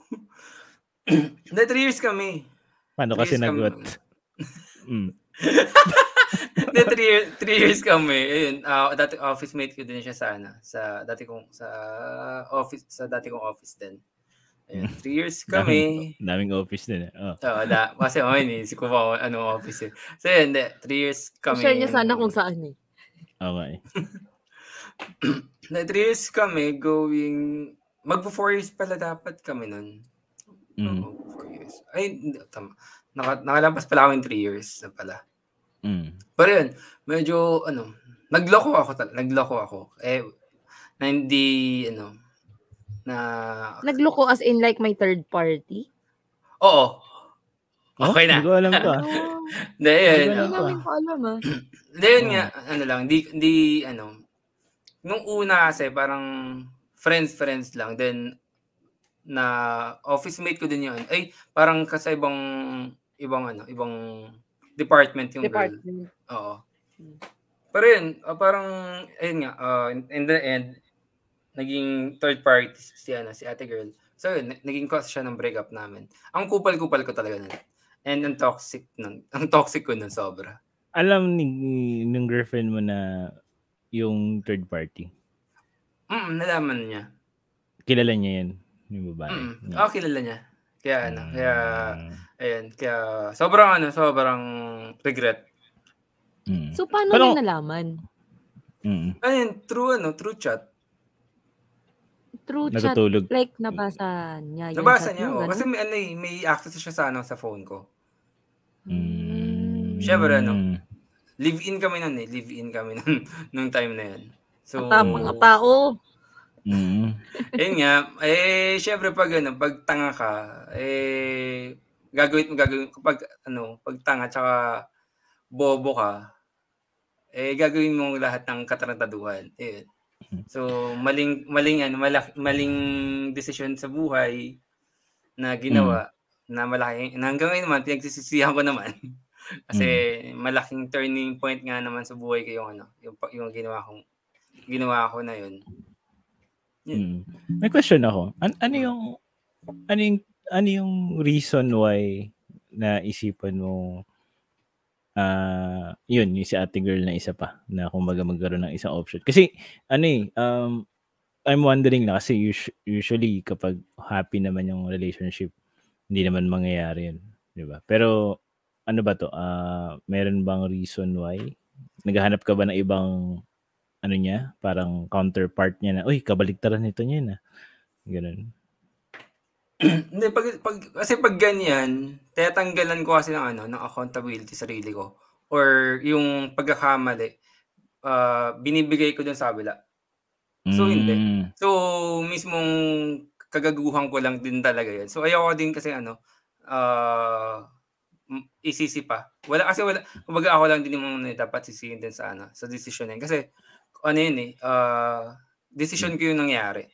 Hindi, three years kami. Paano Three kasi nagwat? Mm. Hindi, three, years, three years kami. Ayun, ah dati office mate ko din siya sa, ano, sa dati kong, sa office, sa dati kong office din. Ayun, three years kami. Daming office din. eh. Oh. Oo, wala. Kasi oh, inisip ko pa ano office eh. So yun, hindi. Three years kami. Share niya sana kung saan eh. Okay. Hindi, three years kami going... Magpo four years pala dapat kami nun. Mm. Oo, four years. Ay, tama. Naka, nakalampas pala kami three years na pala. Mm. Pero yun, medyo, ano, nagloko ako tal nagloko ako. Eh, na hindi, ano, na, Nagloko as in like my third party. oo. Oh, Okay na. Hindi ko alam to ah. Oh, Hindi, yun. ko hindi alam oo. namin ko alam ah. Hindi, yun Oo. nga, ano lang, di, di, ano, nung una kasi parang friends-friends lang, then, na office mate ko din yun. Ay, parang kasi ibang, ibang, ano, ibang department yung girl. Department. Oo. Hmm. Pero yun, ah, parang, ayun nga, ah, in, in the end, naging third party si, ano, si ate girl. So yun, na- naging cause siya ng breakup namin. Ang kupal-kupal ko talaga nun. And ang toxic nun. Ang toxic ko nun sobra. Alam ni ng girlfriend mo na yung third party. Mm, nalaman niya. Kilala niya yan, yung babae. Mm, Yeah. ako kilala niya. Kaya ano, kaya, Mm. ayun, kaya, sobrang ano, sobrang regret. Mm. So, paano Pero- niya nalaman? Mm. Ayun, true ano, true chat. True chat. Natutulog. Like, nabasa niya yung Nabasa chat niya, mo, oh. ganun? Kasi may, ano, eh, may access siya sa, ano, sa phone ko. Mm. Siyempre, ano, Live-in kami nun eh. Live-in kami nun, nung time na yun. So, Ata, mga tao. Mm. Ayun nga, eh, syempre pag ano, pag tanga ka, eh, gagawin mo, gagawin, kapag ano, pag tanga tsaka bobo ka, eh, gagawin mo lahat ng katarantaduhan. Eh, so, maling, maling, ano, malak, maling desisyon sa buhay na ginawa, na malaki, na hanggang ngayon naman, pinagsisisihan ko naman. Kasi malaking turning point nga naman sa buhay ko yung ano, yung, yung ginawa kong, ginawa ko na yun. Mm. May question ako. An- ano yung ano yung ano yung reason why na isipan mo ah yun, yung si ate girl na isa pa na kumbaga magkaroon ng isang option. Kasi ano eh um I'm wondering na kasi us- usually kapag happy naman yung relationship, hindi naman mangyayari yun, 'di ba? Pero ano ba to? Ah, meron bang reason why? Naghahanap ka ba ng ibang ano niya, parang counterpart niya na, uy, kabaligtaran nito niya na. Ganun. Hindi, pag, pag, kasi pag ganyan, tetanggalan ko kasi ng, ano, ng accountability sa sarili ko. Or yung pagkakamali, ah, binibigay ko dun sa kabila. So, hindi. Mm. So, mismong kagaguhan ko lang din talaga yan. So, ayoko din kasi ano, m- isisi pa. Wala, kasi wala, kumbaga ako lang din yung mga dapat sisihin din sa ano, sa decision yan. Kasi, ano yun eh, ah, decision ko yung nangyari.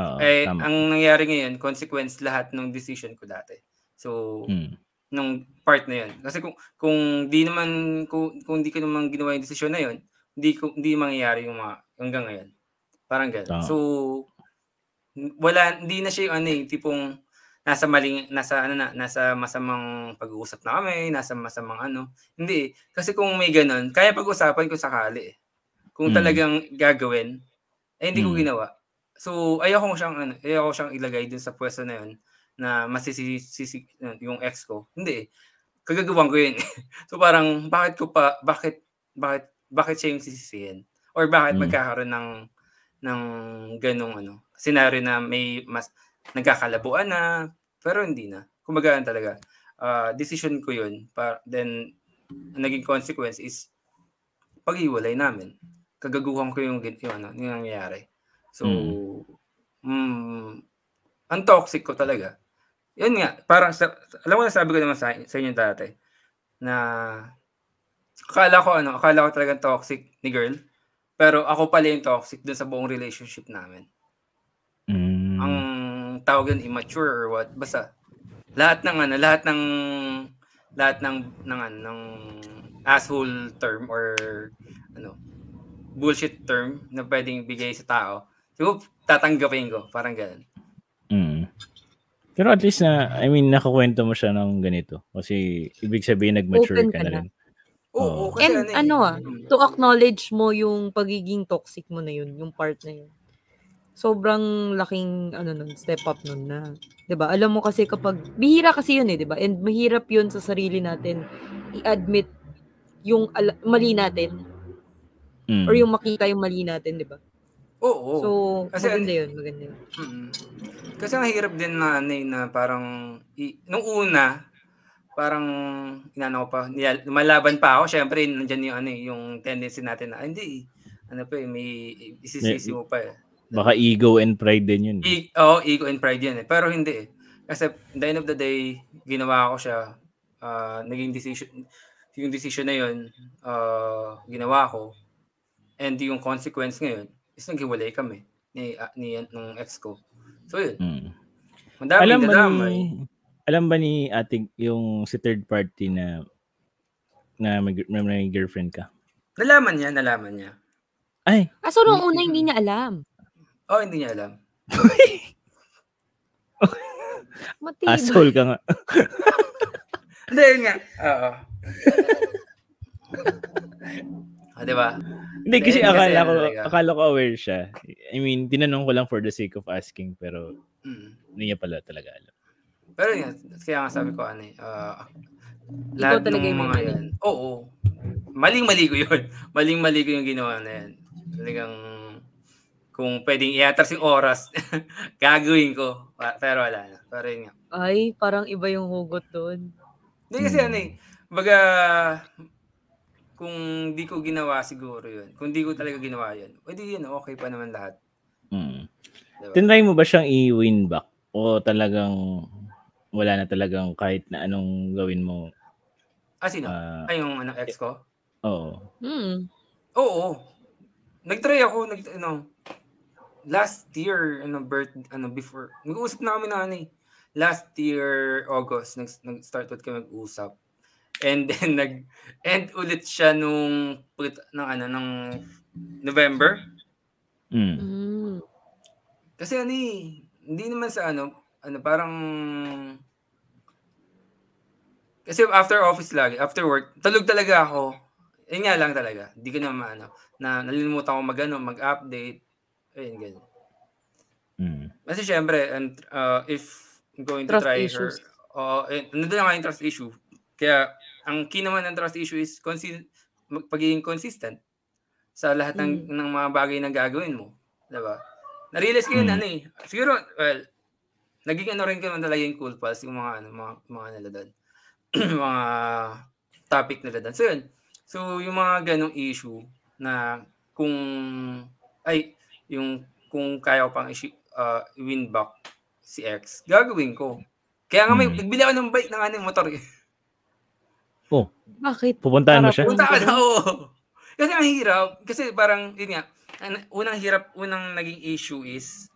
Oo, eh, tama. ang nangyari ngayon, consequence lahat ng decision ko dati. So, Mm. nung part na yun. Kasi kung kung di naman kung, kung di ko naman ginawa yung decision na yun, hindi ko hindi mangyayari yung mga hanggang ngayon. Parang gano'n. Tama. So wala hindi na siya yung ano eh, tipong nasa maling nasa ano na nasa masamang pag-uusap na kami, nasa masamang ano. Hindi eh. Kasi kung may ganun, kaya pag-usapan ko sakali eh. Kung Mm. talagang gagawin, eh hindi ko Mm. ginawa. So ayoko siyang ano, ayoko siyang ilagay dun sa pwesto na yun na masisisi yung ex ko. Hindi eh. Kagagawan ko yun. so parang bakit ko pa bakit bakit bakit siya yung sisisihin? Or bakit Mm. magkakaroon ng ng ganong ano, scenario na may mas nagkakalabuan na pero hindi na. Kumbaga ano talaga, ah, decision ko yun. Pa, then ang naging consequence is paghiwalay namin. Kagaguhan ko yung, yung ano, yung nangyayari. So, mm, ang toxic ko talaga. Yun nga, parang, sa, alam mo na sabi ko naman sa, sa inyo dati, na akala ko, ano, akala ko talagang toxic ni girl, pero ako pala yung toxic dun sa buong relationship namin. Mm. Ang tawag yun, immature or what, basta, lahat ng ano, lahat ng, lahat ng, ng, ano, ng asshole term or, ano, bullshit term na pwedeng bigay sa tao, siguro tatanggapin ko, parang ganun. Mm. Pero at least na, I mean, nakakwento mo siya ng ganito. Kasi, ibig sabihin, nag-mature Open ka ka na na. rin. Oo, Oo. kasi And ano, eh, ano ah, mm. to acknowledge mo yung pagiging toxic mo na yun, yung part na yun. Sobrang laking ano nun, step up nun na, 'di ba? Alam mo kasi kapag bihira kasi yun eh, 'di ba? And mahirap yun sa sarili natin i-admit yung ala- mali natin Mm. or yung makita yung mali natin, 'di ba? Oo. So, Kasi maganda ano- yun, maganda yun. Kasi ang hirap din na, ano, na parang, i- nung una, parang, inano ko pa, niyal- lumalaban pa ako, syempre, nandyan yung, ano, eh, yung tendency natin na, "Ah, hindi, ano pa eh, may isisisi mo pa eh. Baka ego and pride din yun. E- oh, ego and pride yan eh. Pero hindi eh. Kasi, at the end of the day, ginawa ko siya, uh, naging decision, yung decision na yun, uh, ginawa ko, and yung consequence ngayon, is naghiwalay kami ni, uh, ni ng ex ko. So yun. Mm. Madami Alam ba nadamay. ni, alam ba ni ating yung si third party na na may, may, may girlfriend ka? Nalaman niya, nalaman niya. Ay, Ah, so nung una hindi niya alam. Oh, hindi niya alam. Matibay. asshole ka nga. Hindi, yun nga. Oo. ah, di ba? Hindi kasi akala ko akala ko aware siya. I mean, tinanong ko lang for the sake of asking pero Mm. hindi niya pala talaga alam. Pero yun, kaya nga sabi ko, ano eh, Ikaw lahat talaga ng mga mali. yan. Oo. Maling-mali ko yun. Maling-mali ko yung ginawa na yan. Talagang, kung pwedeng iatras yung oras, gagawin ko. Pero wala na. Pero yun nga. Ay, parang iba yung hugot doon. Hindi kasi Hmm. ano eh, baga, kung di ko ginawa siguro yun, kung di ko talaga ginawa yun, pwede yun, okay pa naman lahat. Mm. Diba? Tinry mo ba siyang i-win back o talagang wala na talagang kahit na anong gawin mo? Ah, sino? ah, Ay, yung ano, ex ko? oo. Hmm. Oo. Nag-try ako, nag, ano, last year, ano, birth, ano, before, nag-uusap na kami na, ano eh. Last year, August, nag, nag-start ulit kami mag-usap. And then, nag-end ulit siya nung, put- ng, ano, ng November. Mm. Kasi ano eh, hindi naman sa ano, ano, parang, kasi after office lagi, after work, tulog talaga ako. Yun nga lang talaga. Hindi ko na maano, na nalilimutan ko mag, ano, mag-update. Ayun, ganyan. Mm. Kasi syempre, and, uh, if I'm going to Trust try issues. her, oo, eh, nandun na nga yung trust issue. Kaya, ang key naman ng trust issue is consi- pagiging consistent sa lahat ng, ng mga bagay na gagawin mo. Diba? Na-realize ko yun, Mm. ano eh. Siguro, well, naging ano rin ko talaga yung cool pals, yung mga, ano, mga, mga nila doon. mga topic nila doon. So, yun. So, yung mga ganong issue na kung, ay, yung kung kaya ko pang issue, uh, win back si X, gagawin ko. Kaya nga may, Hmm. nagbili ako ng bike ng ano, motor eh. Bakit? Pupuntahan mo siya? Punta ka na, oo. Kasi ang hirap, kasi parang, yun nga, ang- unang hirap, unang naging issue is,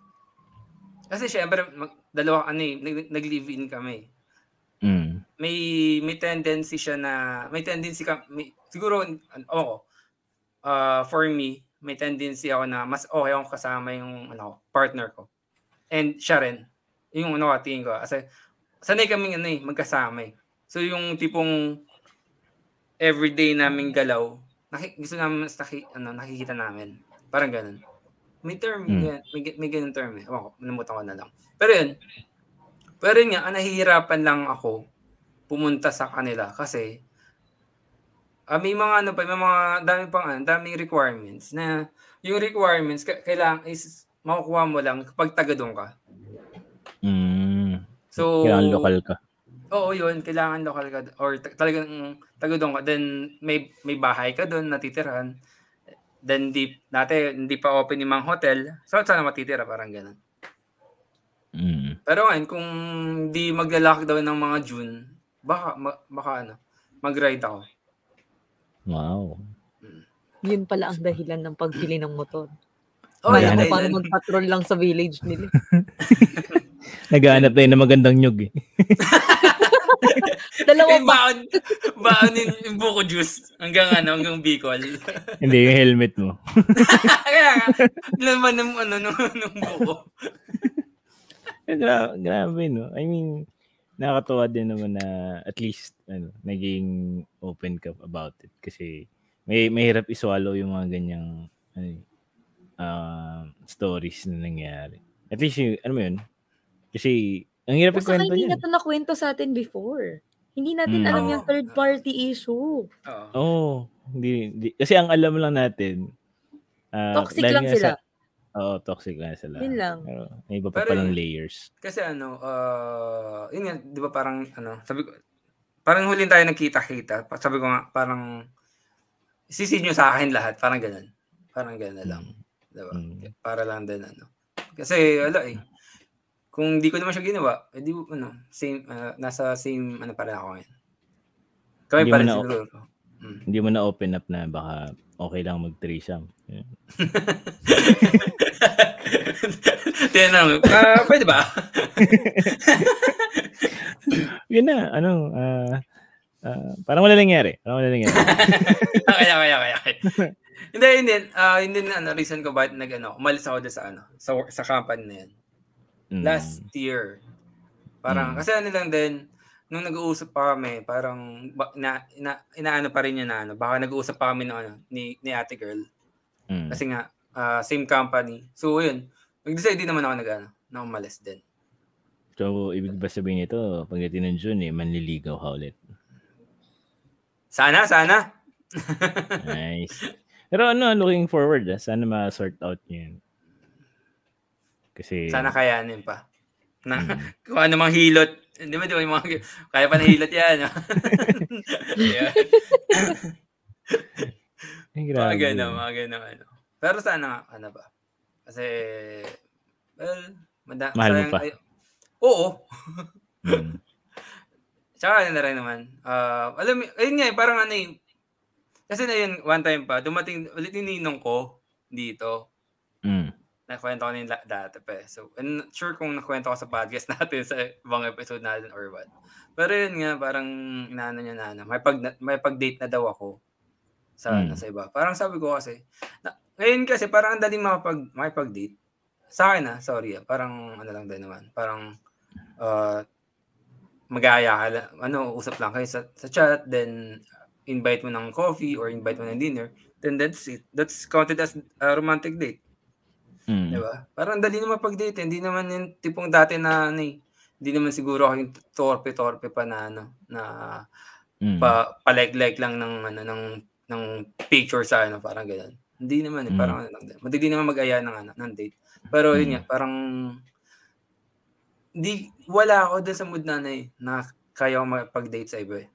kasi syempre, mag, dalawa, ano eh, nag, nag-live-in kami. Mm. May, may tendency siya na, may tendency ka, may, siguro, ano, ako, uh, for me, may tendency ako na mas okay akong kasama yung ano, partner ko. And siya rin, yung ano tingin ko. Kasi, sanay kaming ano eh, magkasama eh. So yung tipong everyday naming galaw, naki, gusto namin mas naki, ano, nakikita namin. Parang ganun. May term, Hmm. yan, may, may ganun term eh. Ewan ko, namutan ko na lang. Pero yun, pero yun nga, ang nahihirapan lang ako pumunta sa kanila kasi ah, may mga ano pa, may mga dami pang ano, daming requirements na yung requirements ka- kailangan is makukuha mo lang kapag taga doon ka. Mm. So, Kailangan local ka. Oo, yun. Kailangan local ka or ta- talagang taga doon ka. Then may may bahay ka doon natitirahan. Then di dati hindi pa open yung mga hotel. So sana matitira parang ganun. Mm. Pero ngayon kung di magla-lockdown ng mga June, baka ma- baka ano, mag-ride ako. Wow. Yun pala ang dahilan ng pagbili ng motor. Oh, Kaya yan, mo yan. mag-patrol lang sa village nila. Naghahanap tayo ng magandang nyug eh. Dalawa Eh, pa. baon, baon yung, yung buko juice hanggang ano, hanggang Bicol. Hindi, yung helmet mo. Kaya nga, laman ng ano, ng, ng buko. Eh, gra- grabe, no? I mean, nakakatuwa din naman na at least ano, naging open ka about it kasi may mahirap iswallow yung mga ganyang ano, ah, stories na nangyari. At least yung, ano mo yun? Kasi ang hirap O saka ikwento hindi na nakwento sa atin before. Hindi natin Mm. alam Oo. yung third party issue. Oo. Oo. hindi, hindi, kasi ang alam lang natin ah, Toxic lang sila. sa- Oo, toxic lang sila. Yun lang. Pero may iba pa Pero palang layers. Kasi ano, uh, yun nga, di ba parang, ano, sabi ko, parang huling tayo nagkita-kita. Sabi ko nga, parang, sisi nyo sa akin lahat. Parang ganun. Parang ganun na lang. Di ba? Mm. Para lang din, ano. Kasi, wala eh. Kung di ko naman siya ginawa, eh di, ano, same, ah, nasa same, ano pa rin ako ngayon. Kami Hindi pa rin siguro. Mm. Hindi mo na open up na baka okay lang mag-threesome. Yun. Tinanong, ah, pwede ba? Yun na, ano, ah, ah, parang wala nangyari. Parang wala nangyari. okay, okay, okay, okay. hindi, hindi. Ah, hindi na ano, reason ko bakit nag, ano, umalis ako sa, ano, sa, sa company na yan. Mm. Last year. Parang, Mm. kasi ano lang din, nung nag-uusap pa kami, parang, na, ina, inaano pa rin niya na, ano, baka nag-uusap pa kami ng, ano, ni, ni ate girl. Mm. Kasi nga, ah, same company. So, yun. Nag-decide din naman ako nag, ano, na umalis din. So, ibig ba sabihin ito, pagdating ng June, eh, manliligaw ka ulit. Sana, sana. Nice. Pero ano, looking forward, ah, sana ma-sort out niyo yun. Kasi, Sana kayanin pa. Na, Mm. kung ano mang hilot. Hindi ba, di ba yung mga, kaya pa na hilot yan. ay, Mga grabe. gano'n, mga gano'n. Ano. Pero sana, nga, ano ba? Kasi, well, mada, Mahal mo sayang- pa? ay- oo. Mm. Tsaka ano na rin naman. ah alam mo, ayun nga eh, parang ano eh. Kasi na yun, one time pa, dumating ulit yung ninong ko dito. Mm. Nakwento ko na yung dati pa eh. So, not sure kung nakwento ko sa podcast natin sa ibang episode natin or what. Pero yun nga, parang inaano niya na, may, pag, may pag-date na daw ako sa, Hmm. sa iba. Parang sabi ko kasi, na, ngayon kasi parang ang dali makapag, makipag-date. Sa akin ah, sorry ah, parang ano lang din naman. Parang, uh, mag-aaya ka lang, ano, usap lang kayo sa, sa chat, then invite mo ng coffee or invite mo ng dinner, then that's it. That's counted as a romantic date. Mm. Di ba? Parang dali naman pag-date. eh. Hindi naman yung tipong dati na ano eh. Hindi naman siguro ako yung torpe-torpe pa na ano, na Mm. pa, pa-like-like lang ng ano ng ng picture sa ano, parang gano'n. Hindi naman eh, Mm. parang ano lang. Madali naman mag-aya ng ano, ng date. Pero yun Mm. nga, parang hindi wala ako doon sa mood na ano eh, na kaya ko makipag-date sa iba eh.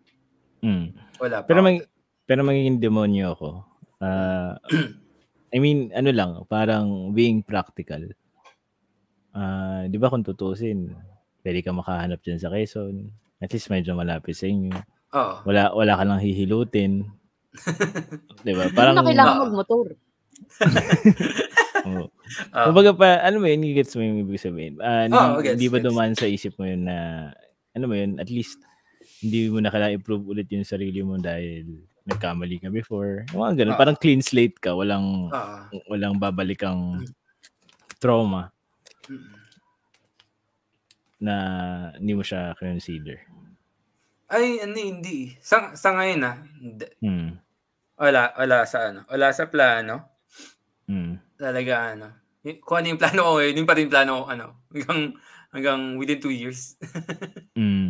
Mm. Wala pa. Pero ako mag, dun. pero magiging demonyo ako. Ah, I mean, ano lang, parang being practical. Ah, 'di ba kung tutusin, pwede ka makahanap diyan sa Quezon. At least medyo malapit sa inyo. Oo. Wala wala ka lang hihilutin. 'Di ba? Parang na kailangan Oo. magmotor. oo. Oo. Kumbaga pa, ano mo yun, gets mo yung ibig sabihin. Ah, hindi, Oo, gets, hindi ba dumaan sa isip mo yun na, ano mo yun, at least, hindi mo na kailangan improve ulit yung sarili mo dahil nagkamali ka before. Yung mga ganun. Oo. Parang clean slate ka. Walang, Oo. walang babalikang trauma Mm. na hindi mo siya consider. Ay, ano hindi. Sa, sa ngayon ah, hindi. Hmm. Wala, wala sa ano. Wala sa plano. Hmm. Talaga ano. Kung ano yung plano ko ngayon, yun pa rin plano ko ano. Hanggang, hanggang within two years. Hmm.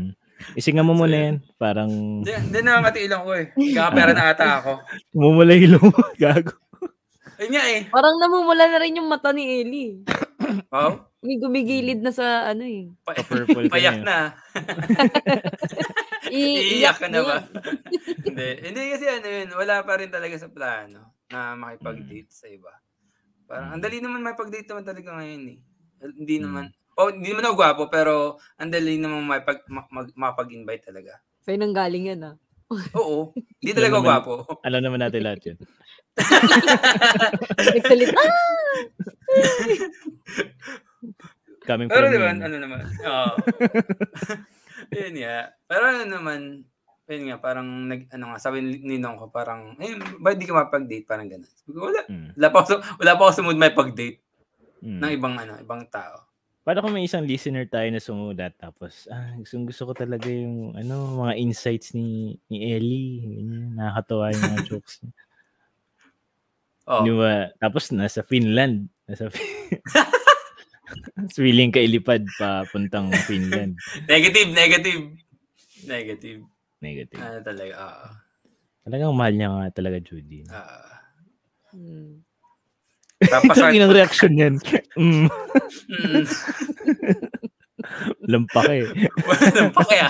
Isinga mo muna So, yan. Parang, Hindi, hindi nakakatiilang ko eh. Kakapera na ata ako. mumula ilong mo. Gago. Ayun nga eh. Parang namumula na rin yung mata ni Ellie. Wow. May gumigilid na sa ano eh. Pa- Pa-purple ka payak na. na. I- Iiyak ka na ba? hindi. Hindi kasi ano yun, wala pa rin talaga sa plano na makipag-date sa iba. Parang, ang dali naman makipag-date naman talaga ngayon eh. Hindi naman, oh, hindi naman ako gwapo, pero ang dali naman makipag, ma- mag- makapag-invite talaga. Sa'yo nang galing yan ah. Oo. Hindi talaga ako naman- gwapo. Alam naman natin lahat yun. Nagsalita. Coming Pero from di ba, you. ano naman, oo. yun nga. Pero ano naman, yun nga, parang, nag, ano nga, sabi ni Ninong ko, parang, eh, ba di ka mapag-date? Parang ko, wala. Hmm. Wala pa ako, wala pa ako sa mood may pag-date Hmm. ng ibang, ano, ibang tao. Para kung may isang listener tayo na sumulat tapos ah, gusto, gusto ko talaga yung ano mga insights ni ni Ellie. Ganyan, nakakatawa yung mga jokes niya. Oh. Di ba? Tapos nasa Finland. Nasa willing ka ilipad pa puntang Finland. Negative, negative. Negative. Negative. Ano talaga, oo. Talagang mahal niya nga talaga Judy. Ah. Hmm. Papasart. Ang inang reaction niyan. Mm, Mm. lampak eh. Walang pa kaya.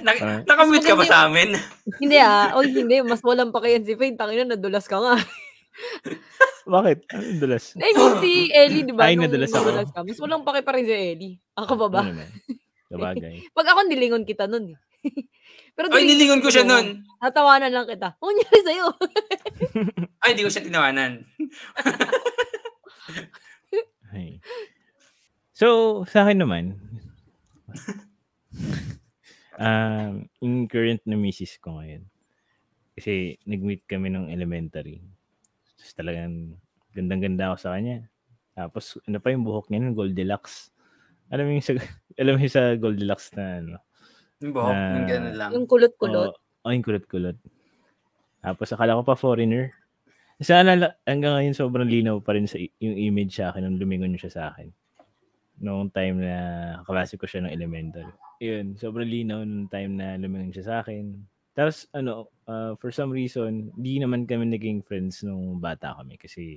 Na, Ah. nakamute ka ba sa amin? Hindi ah. Oy, hindi. Mas walang pa kayan si Faye. Tangina, nadulas ka nga. Bakit? Anong dulas? Ay, si Ellie, di ba? Ay, nadulas ako. nadulas ka. Mas walang pake pa rin si Ellie. Ako pa ba? Ano? Sabagay. Pag ako, nilingon kita nun eh. Pero Ay, nilingon ko siya nun. Natawanan lang kita. Ano nangyari sa'yo? Ay, hindi ko siya tinawanan. Ay. So, sa akin naman, um, yung current na misis ko ngayon, kasi nag-meet kami ng elementary. Tapos talagang gandang-ganda ako sa kanya. Tapos, ano pa yung buhok niya, ng Goldilocks. Alam mo yung sa, alam mo yung sa Goldilocks na ano? Yung buhok, Na- yung gano'n lang. Yung kulot-kulot. Oo, oh, yung kulot-kulot. Tapos akala ko pa foreigner. Sana hanggang ngayon sobrang linaw pa rin sa yung image sa akin nung lumingon siya sa akin. Noong time na klase ko siya ng elementary. Yun, sobrang linaw nung time na lumingon siya sa akin. Tapos ano, uh, for some reason, di naman kami naging friends nung bata kami kasi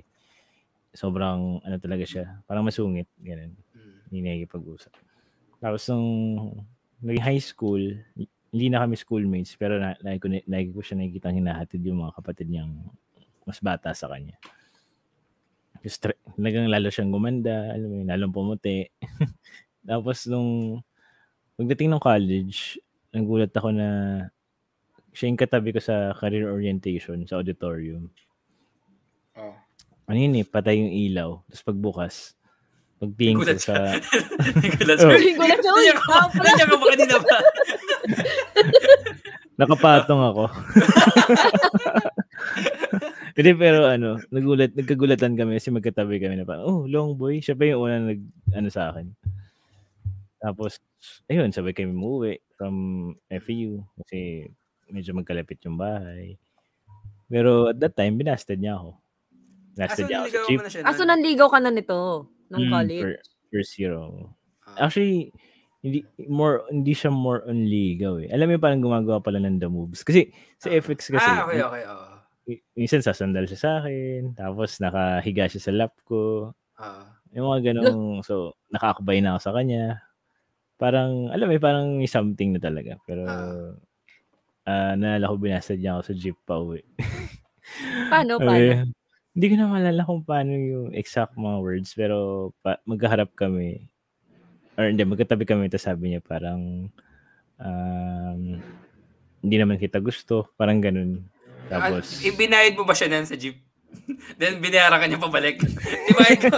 sobrang ano talaga siya, parang masungit, ganun Hmm. hindi nakikipag-usap. Tapos nung naging high school, hindi na kami schoolmates, pero na, lagi, ko, na- lagi ko siya nakikita hinahatid yung mga kapatid niyang mas bata sa kanya. Tra- talagang lalo siyang gumanda, alam mo yun, lalong pumuti. Tapos nung pagdating ng college, nagulat ako na siya yung katabi ko sa career orientation sa auditorium. Oh. Ano yun eh, patay yung ilaw. Tapos pagbukas, pagtingin ko sa... Gulat Oh. siya. Gulat siya, uy, Nandiyan ka ba? Nandiyan ka ba kanina ba? Nakapatong ako. Hindi, pero ano, nagulat, nagkagulatan kami kasi magkatabi kami na parang, oh, long boy. Siya pa yung una nag, ano sa akin. Tapos, ayun, sabay kami umuwi from FEU kasi medyo magkalapit yung bahay. Pero at that time, binasted niya ako. Binasted Aso niya ako sa siya Aso nun? nanligaw ka na nito nung Mm, college. fir- first year ako. Ah. Actually, hindi more hindi siya more on ligaw eh. Alam mo parang gumagawa pala ng the moves. Kasi sa Ah. FX kasi, Ah, okay, okay. i- minsan sasandal siya sa akin, tapos nakahiga siya sa lap ko. Ah. Yung mga ganong, so nakakabay na ako sa kanya. Parang, alam mo, eh, parang may something na talaga. Pero, ah naalala ko, binasad niya ako sa jeep pa uwi. Paano, paano? Hindi ko na maalala kung paano yung exact mga words, pero pa, magkaharap kami. Or hindi, magkatabi kami, tapos sabi niya parang, um, hindi naman kita gusto, parang ganun. Tapos, Ah, ibinayad mo ba siya nan sa jeep? Then binayaran ka niya pabalik. Di ba ito?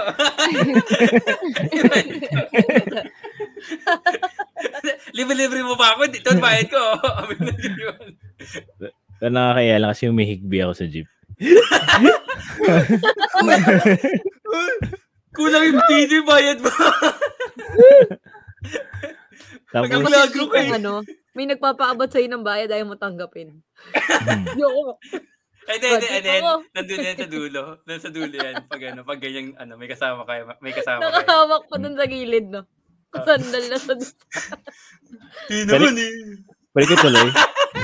Libre-libre mo pa ako. Dito, bayad ko. Yun. pero nakakaya lang kasi umihigbi ako sa jeep. Kulang yung TV, bayad mo. Tapos, Pag- Milagro ka eh. ano, may nagpapaabot sa'yo ng bayad ayaw mo tanggapin. hmm, Yoko. And then, and then, nandun yan sa dulo. Nandun sa dulo yan. Pag ano, pag ganyan, ano, may kasama kayo. May kasama kayo. Nakahawak pa dun sa gilid, no? Kasandal na sa... Hindi naman eh. balik ko tuloy.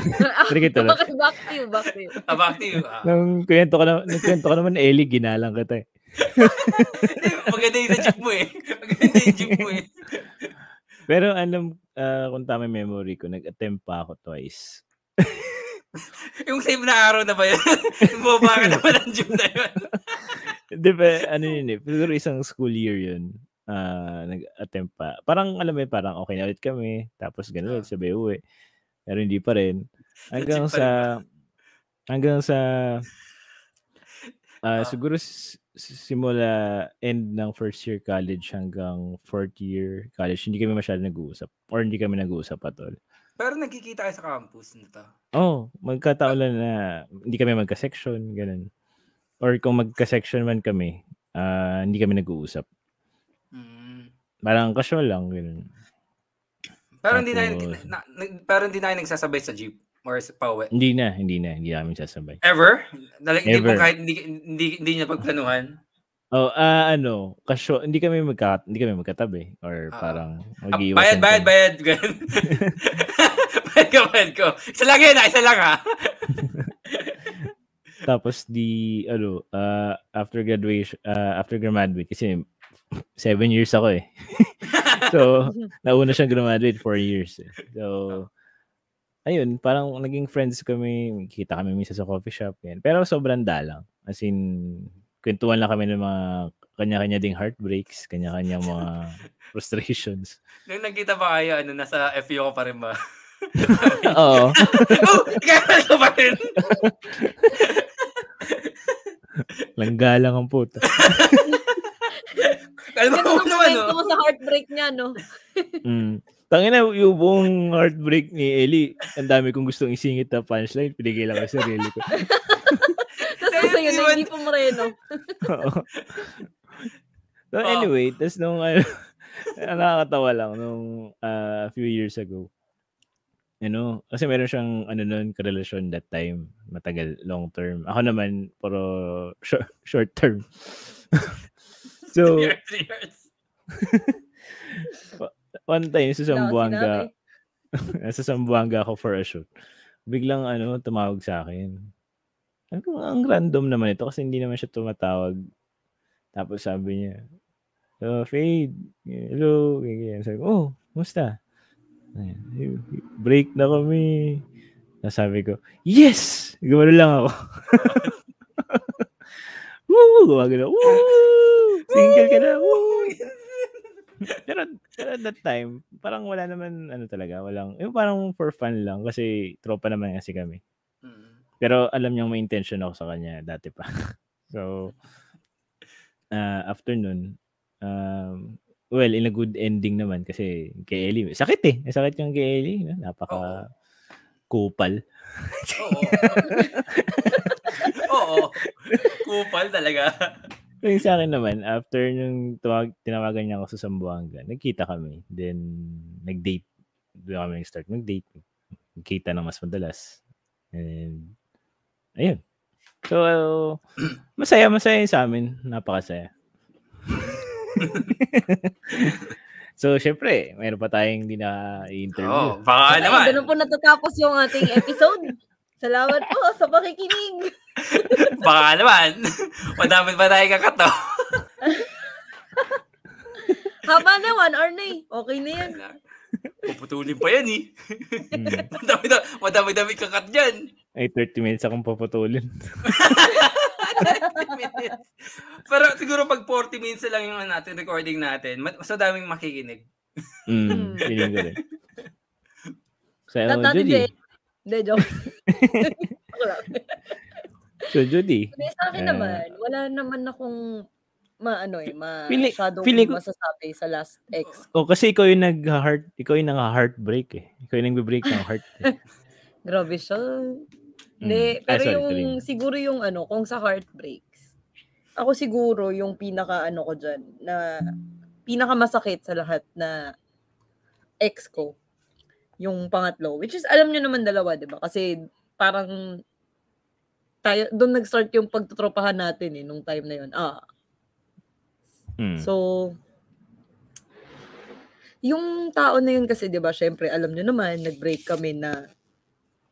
Ko tuloy. Bakit back to you, back to you. Ah, back to you. Ah. Nung kwento ko na, nung kwento ko naman, Ellie, ginalang kita eh. Maganda yung sa jeep mo eh. Maganda yung jeep mo eh. Pero alam, ah, kung tama yung memory ko, nag-attempt pa ako twice. Yung same na araw na ba yun? Bumaba ka naman ang jeep na yun. Di ba, ano yun eh, pero isang school year yun. ah nag-attempt pa. Parang, alam mo yun, parang okay na ulit kami. Tapos ganun ulit, sabay uwi. Pero hindi pa rin. Hanggang sa, hanggang sa, ah Ah. siguro simula end ng first year college hanggang fourth year college, hindi kami masyado nag-uusap. Or hindi kami nag-uusap at all. Pero nagkikita kayo sa campus nito. Oh, magkataon lang na hindi kami magka-section, ganun. Or kung magka-section man kami, ah hindi kami nag-uusap. Mm. Parang casual lang, ganun. Pero hindi na, na, na- pero hindi na nagsasabay sa jeep or sa pauwi. Hindi na, hindi na, hindi namin sasabay. Ever? Like, hindi mo Ever. kahit hindi, hindi, hindi niya pagplanuhan. Oh, ah ano, casual, hindi kami magka, hindi kami magkatabi or Ah. parang Ah, mag-iiwasan bayad, bayad, kami. bayad. Ganun. bayad ko, bayad ko. Isa lang yun, isa lang ha. Tapos di ano, ah, after graduation, ah, after graduate kasi seven years ako eh. so, nauna siyang graduate four years. Eh. So, ayun, parang naging friends kami, kita kami minsan sa coffee shop. Yan. Pero sobrang dalang. As in, kwentuhan lang kami ng mga kanya-kanya ding heartbreaks, kanya-kanya mga frustrations. Nung nagkita pa kayo, ano, nasa FU ko pa rin ba? Oo. oh, ikaw ka pa rin. Langga lang ang puta. Mo ng naman, kwento no? mo sa heartbreak niya, no? Mm. Tangina, yung buong heartbreak ni Ellie, ang dami kong gustong isingit na punchline, pinigil lang sa sarili ko. Tapos sa'yo na, hindi po moreno. So Oh. anyway, tas nung ano, nakakatawa lang nung ah, a few years ago. Ano, kasi meron siyang ano nun, karelasyon that time, matagal, long term. Ako naman, puro short, short term. so, one time sa Zamboanga, nasa Zamboanga ako for a shoot. Biglang ano, tumawag sa akin. Sabi ko, ang random naman ito kasi hindi naman siya tumatawag. Tapos sabi niya, so, Fade, hello, ganyan. Sabi ko, oh, musta? Break na kami. Tapos sabi ko, yes! Gumano lang ako. Woo! Gumagano, woo! Single ka na, pero at that time, parang wala naman, ano talaga, walang, yung parang for fun lang kasi tropa naman kasi kami. Mm. Pero alam niyang may intention ako sa kanya dati pa. so, uh, after nun, um, well, in a good ending naman kasi kay Ellie, sakit eh. Sakit yung kay Ellie. no? Napaka kupal. Oo. Oo. Kupal talaga. So, yung sa akin naman, after nung tuwag, tinawagan niya ako sa Sambuanga, nagkita kami. Then, nag-date. Doon kami nag-start mag-date. Nagkita ng mas madalas. And, ayun. So, masaya, masaya yun sa amin. Napakasaya. so, syempre, mayroon pa tayong hindi na Oo, i-interview. baka Ay, naman. ganun po natatapos yung ating episode. Salamat po sa pakikinig. Baka naman. Madami pa tayo kakato. Haba na, one hour na eh. Okay na yan. Puputulin pa yan eh. Hmm. Madami, madami, madami kakat dyan. Ay, 30 minutes akong paputulin. Pero siguro pag 40 minutes lang yung ano natin, recording natin, mas daming makikinig. Mm, feeling ko rin. Natin Judy. dyan. Hindi, joke. So, Judy. Hindi, sa akin Eh, naman, wala naman akong maano eh, Feeling- masyadong feeling ko- masasabi sa last ex. Oh, kasi ikaw yung nag-heart, ikaw yung nang-heartbreak eh. Ikaw yung nag-break ng heart. Eh. Grabe siya. Hindi, Mm. Ay, pero sorry, yung, Karin. siguro yung ano, kung sa heartbreaks, ako siguro yung pinaka ano ko dyan, na pinaka masakit sa lahat na ex ko, yung pangatlo. Which is, alam nyo naman dalawa, di ba? Kasi parang tayo, doon nag-start yung pagtutropahan natin eh, nung time na yun. Ah, Mm. So, yung tao na yun kasi, di ba, syempre, alam nyo naman, nag-break kami na,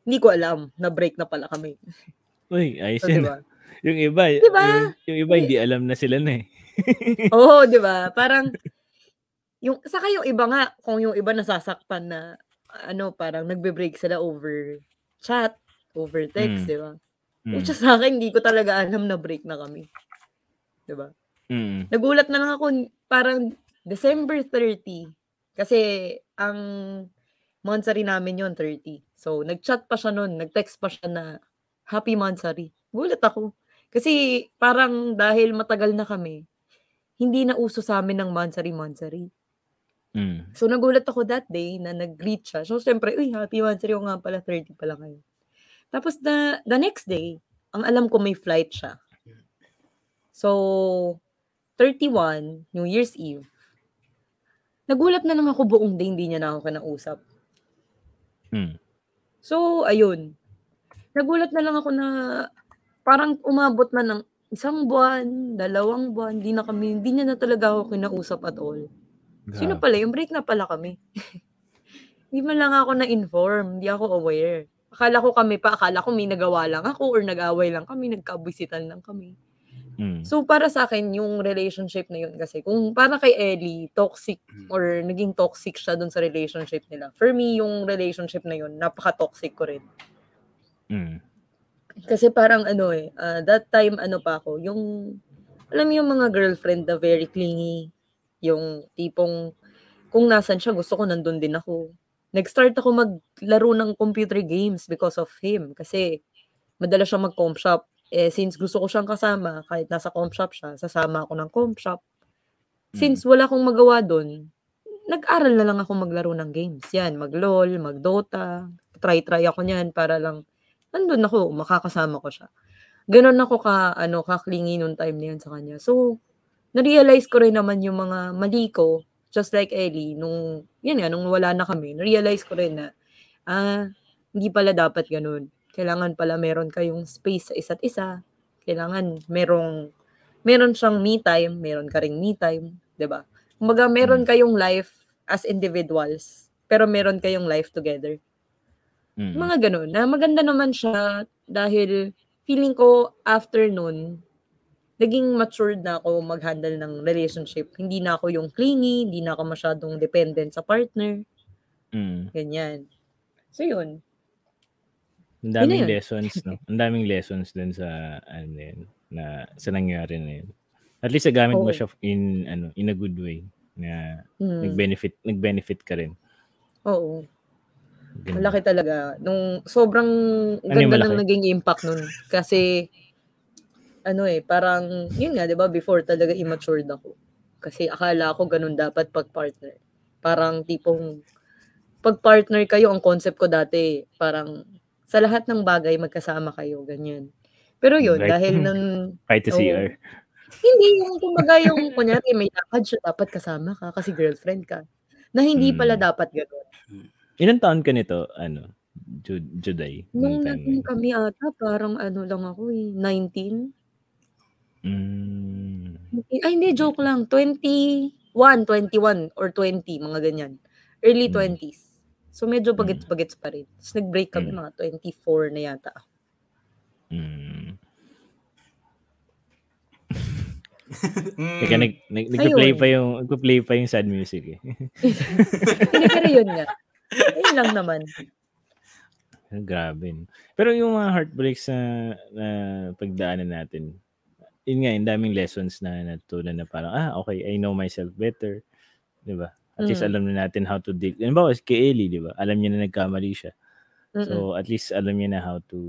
hindi ko alam, na break na pala kami. Uy, ayos So, yun. di ba? Yung iba, Diba? yung, yung iba hindi alam na sila na eh. Oo, di ba? Parang, yung, saka yung iba nga, kung yung iba nasasaktan na, ano, parang nagbe-break sila over chat, over text, Mm. di ba? Mm. Sa akin, hindi ko talaga alam na break na kami. Di ba? Mm. Nagulat na lang ako, parang December 30. Kasi ang monthsary namin yon 30. So, nag-chat pa siya nun, nag-text pa siya na happy monthsary. Gulat ako. Kasi parang dahil matagal na kami, hindi na uso sa amin ng monthsary-monthsary. Mm. So, nagulat ako that day na nag-greet siya. So, syempre, uy, happy monthsary ko nga pala, 30 pala kayo. Tapos, the, the next day, ang alam ko may flight siya. So, 31, New Year's Eve, nagulat na lang ako buong day, hindi niya na ako kinausap. Mm. So, ayun. Nagulat na lang ako na parang umabot na ng isang buwan, dalawang buwan, hindi na kami, hindi niya na talaga ako kinausap at all. Sino pala? Yung break na pala kami. Hindi man lang ako na-inform. Hindi ako aware. Akala ko kami pa, akala ko may nagawa lang ako or nag-away lang kami, nagkabisitan lang kami. Mm. So, para sa akin, yung relationship na yun kasi, kung para kay Ellie, toxic or naging toxic siya dun sa relationship nila. For me, yung relationship na yun, napaka-toxic ko rin. Mm. Kasi parang ano eh, ah, that time ano pa ako, yung, alam mo yung mga girlfriend na very clingy, yung tipong, kung nasan siya, gusto ko nandun din ako. Nag-start ako maglaro ng computer games because of him. Kasi, madalas siya mag-comp shop. Eh, since gusto ko siyang kasama, kahit nasa comp shop siya, sasama ako ng comp shop. Since wala akong magawa doon, nag-aral na lang ako maglaro ng games. Yan, mag-LOL, mag-Dota. Try-try ako niyan para lang, nandun ako, makakasama ko siya. Ganon ako ka, ano, kaklingi nung time na yan sa kanya. So, na-realize ko rin naman yung mga mali ko, just like Ellie, nung, yan nga, nung wala na kami, na-realize ko rin na, ah, hindi pala dapat ganun. Kailangan pala meron kayong space sa isa't isa. Kailangan merong, meron siyang me time, meron ka ring me time, ba? Kumbaga meron kayong life as individuals, pero meron kayong life together. Mm. Mga ganun. Na maganda naman siya dahil feeling ko after nun, naging matured na ako mag-handle ng relationship. Hindi na ako yung clingy, hindi na ako masyadong dependent sa partner. Mm. Ganyan. So yun. Ang daming yun. lessons, no? Ang daming lessons dun sa, ano yun, na, sa nangyari na yun. At least nagamit mo Oo. siya in, ano, in a good way na Hmm. nag-benefit, nag-benefit ka rin. Oo. Ganun. Malaki talaga. Nung sobrang Ano ganda ng naging impact nun. Kasi, ano eh, parang, yun nga, di ba, before talaga immatured ako. Kasi akala ko ganun dapat pag partner. Parang tipong, pag partner kayo, ang concept ko dati, parang, sa lahat ng bagay, magkasama kayo, ganyan. Pero yun, Right. dahil nun, Kahit sa Oo. CR. hindi yung, kumbaga yung, kunyari, may lakad siya, dapat kasama ka, kasi girlfriend ka. Na hindi pala Hmm. dapat ganun. Ilan taon ka nito, ano, Jud Juday? Nung naging na kami ata, parang ano lang ako eh, 19? Yun? Mm. Ay, hindi, joke lang. 21, 21 or 20, mga ganyan. Early Mm. 20s. So, medyo bagets-bagets pa rin. Tapos, nag-break kami Mm. mga 24 na yata. Mm. Mm. Teka, nag, nag, nagpa-play Ayun. pa yung, nagpa-play pa yung sad music eh. Hindi, pero yun nga. Ayun lang naman. Grabe. no? Pero yung mga heartbreaks na, na pagdaanan natin, yun nga, yung daming lessons na natutunan na parang, ah, okay, I know myself better. Di ba? At least Mm. alam na natin how to deal. Ano ba, kay Ellie, di ba? Alam niya na nagkamali siya. Mm-mm. So, at least alam niya na how to,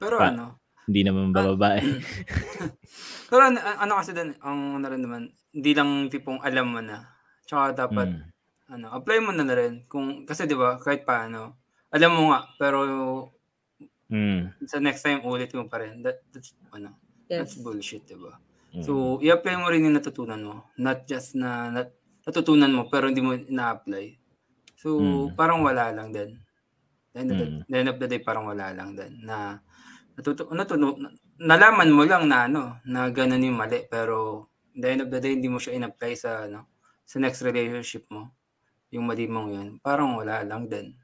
Pero Pa- ano, hindi naman bababae. pero ano, ano kasi din, ang ano rin naman, hindi lang tipong alam mo na. Tsaka dapat, Mm. ano, apply mo na na rin. Kung, kasi di ba, kahit paano, alam mo nga, pero Mm. sa next time ulit mo pa rin. That, that's, ano, that's Yes. bullshit, di ba? Mm. So, i-apply mo rin yung natutunan mo. Not just na nat, natutunan mo pero hindi mo na-apply. So, Mm. parang wala lang din. End of, the, Mm. the end of the day, parang wala lang din. Na, natutu, natutu, nalaman mo lang na ano, na ganun yung mali. Pero, the end of the day, hindi mo siya in-apply sa, ano, sa next relationship mo. Yung mali mong yun. Parang wala lang din.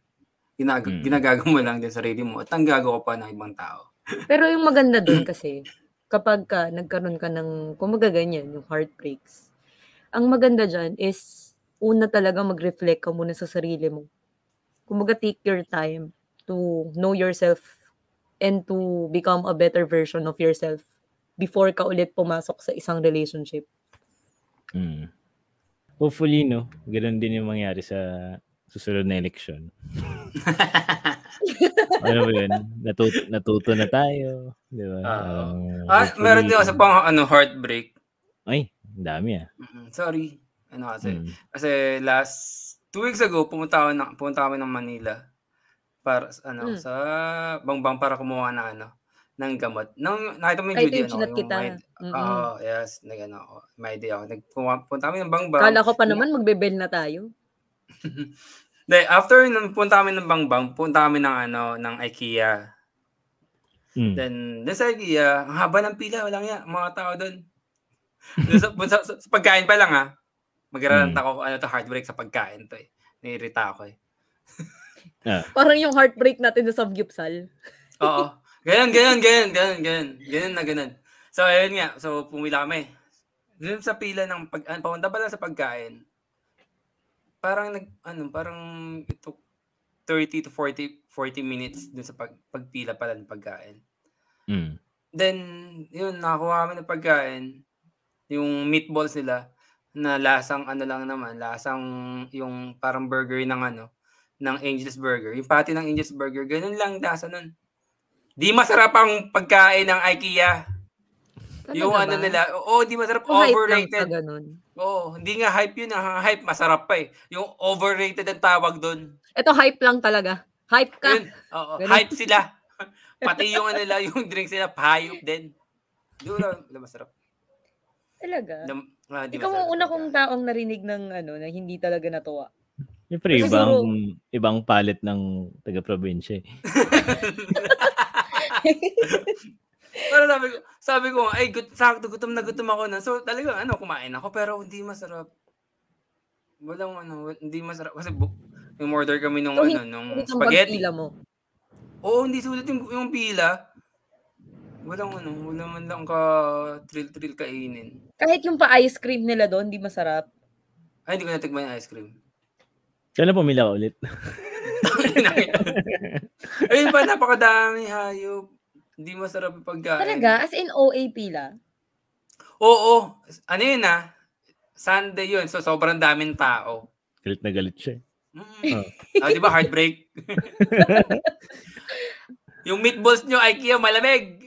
Ginag- Mm. Ginagago mo lang din sarili mo at ang gagawa pa ng ibang tao. Pero yung maganda doon kasi, kapag ka nagkaroon ka ng, kumaga ganyan, yung heartbreaks, ang maganda dyan is, una talaga mag-reflect ka muna sa sarili mo. Kumaga take your time to know yourself and to become a better version of yourself before ka ulit pumasok sa isang relationship. Mm. Hopefully, no, ganun din yung mangyari sa susunod na eleksyon. ano ba yun? Natuto, natuto na tayo. Di ba? Ah, Parang, ah, hopefully- meron din ako sa pang ano, heartbreak. Ay, ang dami ah. Mhm, Sorry. Ano kasi? Mm. Kasi last two weeks ago, pumunta ako ng pumunta kami ng Manila para sa- ano Mm. sa Bangbang para kumuha ng ano ng gamot. Nung nakita mo yung Ay, video, yung kita. may, Mm-mm. Oo, yes, nag ano ako, may idea ako. Nagpunta kami ng Bangbang. Kala ko pa naman magbebel na tayo. Then, after nung punta kami ng Bangbang, punta kami ng ano ng IKEA. Mm. Then, dun sa IKEA, ang haba ng pila, walang ya, mga tao doon. Sa, sa, sa, sa pagkain pa lang ha. Magrarant Mm. ako, ano to, heartbreak sa pagkain to eh. Naiirita ako eh. Parang yung heartbreak natin sa Samgyupsal. Oo. Ganyan, ganyan, ganyan, ganyan, ganyan. Ganyan na ganyan. So, ayun nga. So, pumila kami. Doon sa pila ng pag, ah, papunta pa lang sa pagkain, parang nag, ano, parang it took 30 to 40, 40 minutes dun sa pag, pagpila pala ng pagkain. Mm. Then, yun, nakakuha kami ng pagkain. Yung meatballs nila. na lasang ano lang naman, lasang yung parang burger ng ano, ng Angel's Burger. Yung patty ng Angel's Burger, ganun lang lasa nun. Di masarap ang pagkain ng IKEA. Talaga yung ano ba? nila, oo, di masarap, O hype lang sa overrated. ganun. Oo, hindi nga hype yun, ang hype masarap pa eh. Yung overrated ang tawag doon. Ito hype lang talaga. Hype ka. Yun, oo, Ganun. hype sila. Pati yung ano nila, yung drink sila, pahayop din. Di wala, wala masarap. Talaga. Lam- ah, Ikaw masarap ang una kong taong narinig ng ano na hindi talaga natuwa. Siyempre, Kasi ibang, siguro- ibang palit ng taga-probinsya. eh. Pero sabi ko, sabi ko, ay, gut, sakto, gutom na gutom ako na. So, talaga, ano, kumain ako, pero hindi masarap. Walang, ano, hindi masarap. Kasi, bu- yung order kami nung, So, ano, hindi nung spaghetti. pagpila mo. Oo, hindi sulit yung, yung pila. Walang, ano, wala man lang ka thrill-thrill kainin. Kahit yung pa-ice cream nila doon, di masarap. Ay, hindi ko natikman yung ice cream. Kailan pumila ka ulit? Ayun pa, napakadami hayop. Hindi masarap yung pagkain. Talaga? As in OA pila? Oo. Ano yun ah? Sunday yun. So, sobrang daming tao. Galit na galit siya. Mm. Ah, di ba heartbreak? yung meatballs nyo, IKEA, malamig.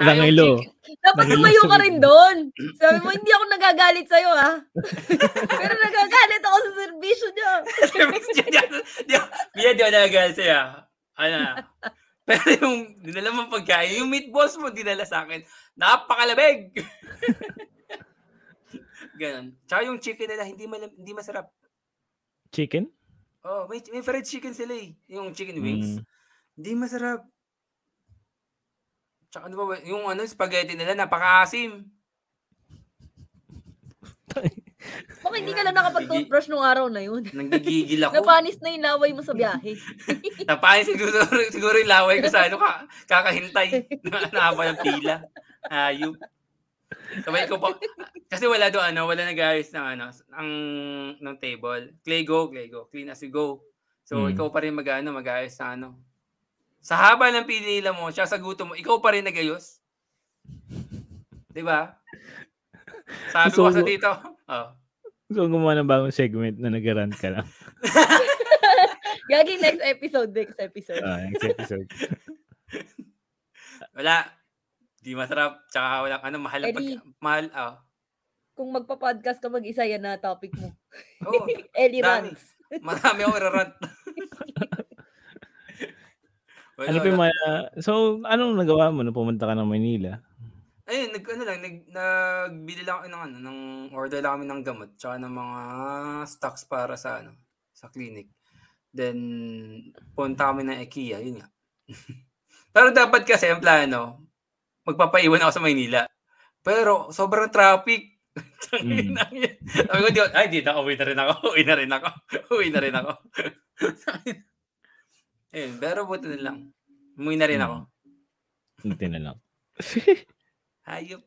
Ah, chicken- Dapat tumayo ka rin doon. Sabi mo, hindi ako nagagalit sa'yo, ha? Pero nagagalit ako sa servisyo niya. Service niya, di ako, di ako, Mia, di ako nagagal sa'yo. Ano. Pero yung dinala mo pagkain, yung meatballs mo dinala sa akin, napakalamig. Ganon. Tsaka yung chicken nila, hindi, malam, hindi masarap. Chicken? Oh, may, may fried chicken sila eh. Yung chicken wings. Mm. Hindi masarap. Tsaka ano ba- yung ano, spaghetti nila, napakaasim. Bakit hindi ka lang nakapag-toothbrush nung araw na yun? Nanggigigil ako. Napanis na yung laway mo sa biyahe. Napain siguro, siguro yung laway ko sa ano, ka, kakahintay. Na, nahaba ng pila. Ayup. Sabay ko pa. Kasi wala doon, ano, wala nag-ayos ng, ano, ang, ng table. Clay go, clay go. Clean as you go. So, Hmm. ikaw pa rin mag, ano, mag-ayos na, ano. Sa haba ng pinila mo, siya sa gutom mo, ikaw pa rin nag-ayos. Di ba? Sabi ko So, sa dito, oh, So, gumawa ng bagong segment na nag-rant ka lang. Gagi next episode, next episode. Ah, next episode. wala. Di masarap. Tsaka walang ano, mahal Eddie. pag, mahal, oh. Kung magpa-podcast ka mag-isa, yan na topic mo. Oo. Ellie. Rants. Marami ako irarant. Wala, ano pa yung wala. mga... So, anong nagawa mo nung pumunta ka ng Manila? Ayun, nag, ano lang, nag, nagbili lang ako ng, ano, ng order lang kami ng gamot, tsaka ng mga stocks para sa, ano, sa clinic. Then, punta kami ng IKEA, yun nga. Pero dapat kasi ang plano, magpapaiwan ako sa Maynila. Pero, sobrang traffic. Mm. Sabi ko, di, ay, di na, uwi na rin ako, uwi na rin ako, uwi na rin ako. Ayun, pero buti na lang. Umuwi na rin ako. Hindi na lang. Hayop.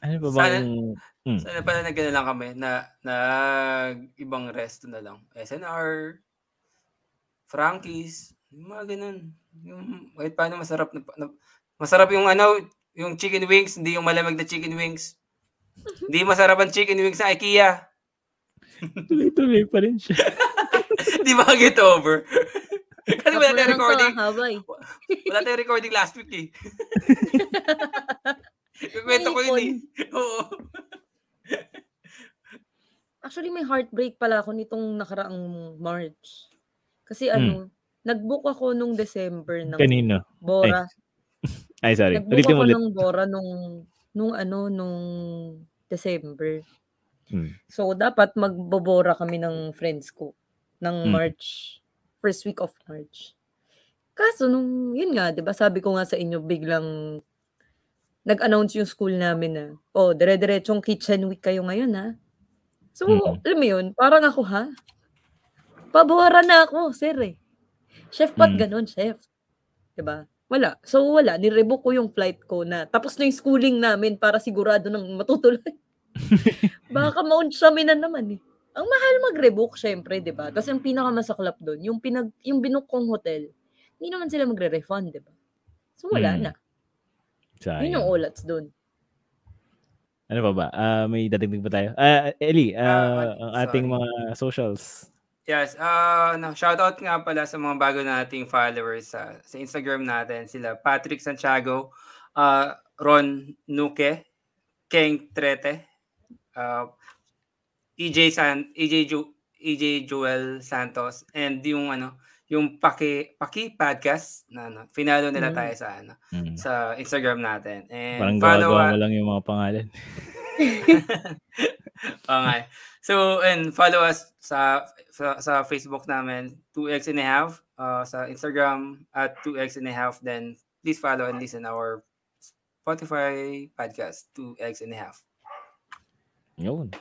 Ano pa Sana- bang... Mm. Sana pala nag lang kami na nag ibang resto na lang. SNR, Frankie's, yung mga ganun. Yung kahit paano masarap na, na- masarap yung ano, yung chicken wings, hindi yung malamig na chicken wings. Hindi masarap ang chicken wings sa IKEA. Tuloy-tuloy pa rin siya. Di ba get over? Kasi wala tayong recording. Wala tayong recording last week eh. Kukwento ko yun eh. Oo. Actually, may heartbreak pala ako nitong nakaraang March. Kasi ano, nag-book ako nung December ng Kanino? Bora. Ay, sorry. Nag-book Ulitin mo ako ulit. ng Bora nung, nung ano, nung December. Hmm. So, dapat magbobora kami ng friends ko ng Hmm. March. First week of March. Kaso, nung, yun nga, di ba, sabi ko nga sa inyo, biglang nag-announce yung school namin na, oh, dire-diretsong kitchen week kayo ngayon, ha? So, Mhm. alam mo yun, parang ako, ha? Pabora na ako, sir, eh. Chef, ba't Mm. ganun, chef? Diba? Wala. So, wala. Nirebook ko yung flight ko na tapos na yung schooling namin para sigurado nang matutuloy. Baka na naman eh. Ang mahal mag-rebook, syempre, di ba? Tapos yung pinakamasaklap doon, yung, pinag, yung binook kong hotel, hindi naman sila magre-refund, di ba? So, wala Mm. na. Sayang. Yun yung ulats doon. Ano pa ba? Ah, may dadagdag ba tayo? Ah, Eli, Ah, ah, ang ating sorry. mga socials. Yes, ah no, shoutout nga pala sa mga bago nating followers sa sa Instagram natin, sila Patrick Santiago, ah Ron Nuke, Keng Trete, ah EJ San EJ Ju, EJ Joel Santos and yung ano, yung Paki Paki podcast na ano, finalo nila Mm. tayo sa ano, Mm. sa Instagram natin. And Parang follow us- lang yung mga pangalan. Nga. So, and follow us sa sa, sa Facebook namin, 2x and a half, uh, sa Instagram at 2x and a half. Then, please follow and listen our Spotify podcast, 2x and a half. Yun.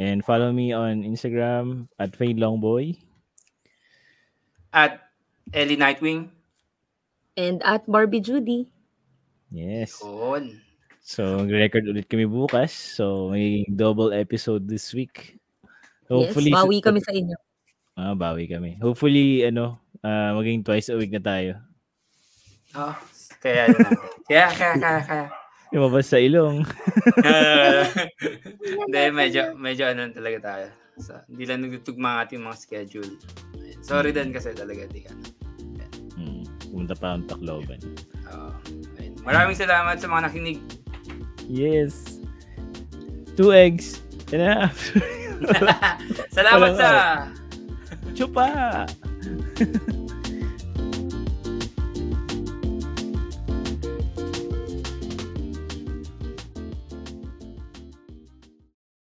And follow me on Instagram at Fade Longboy. At Ellie Nightwing. And at Barbie Judy. Yes. Yun. So, mag-record ulit kami bukas. So, may double episode this week. yes, bawi kami sa inyo. Ah, bawi kami. Hopefully, ano, ah, maging twice a week na tayo. Oh, kaya, yun natin. kaya, kaya, kaya, kaya. Lumabas sa ilong. Hindi, medyo, medyo ano talaga tayo. So, hindi lang nagtutugma ang ating mga schedule. Sorry din kasi talaga, di ka. Hmm. Pumunta pa ang Tacloban. Uh, maraming salamat sa mga nakinig. Yes. Two eggs and a half. salamat sa Chupa!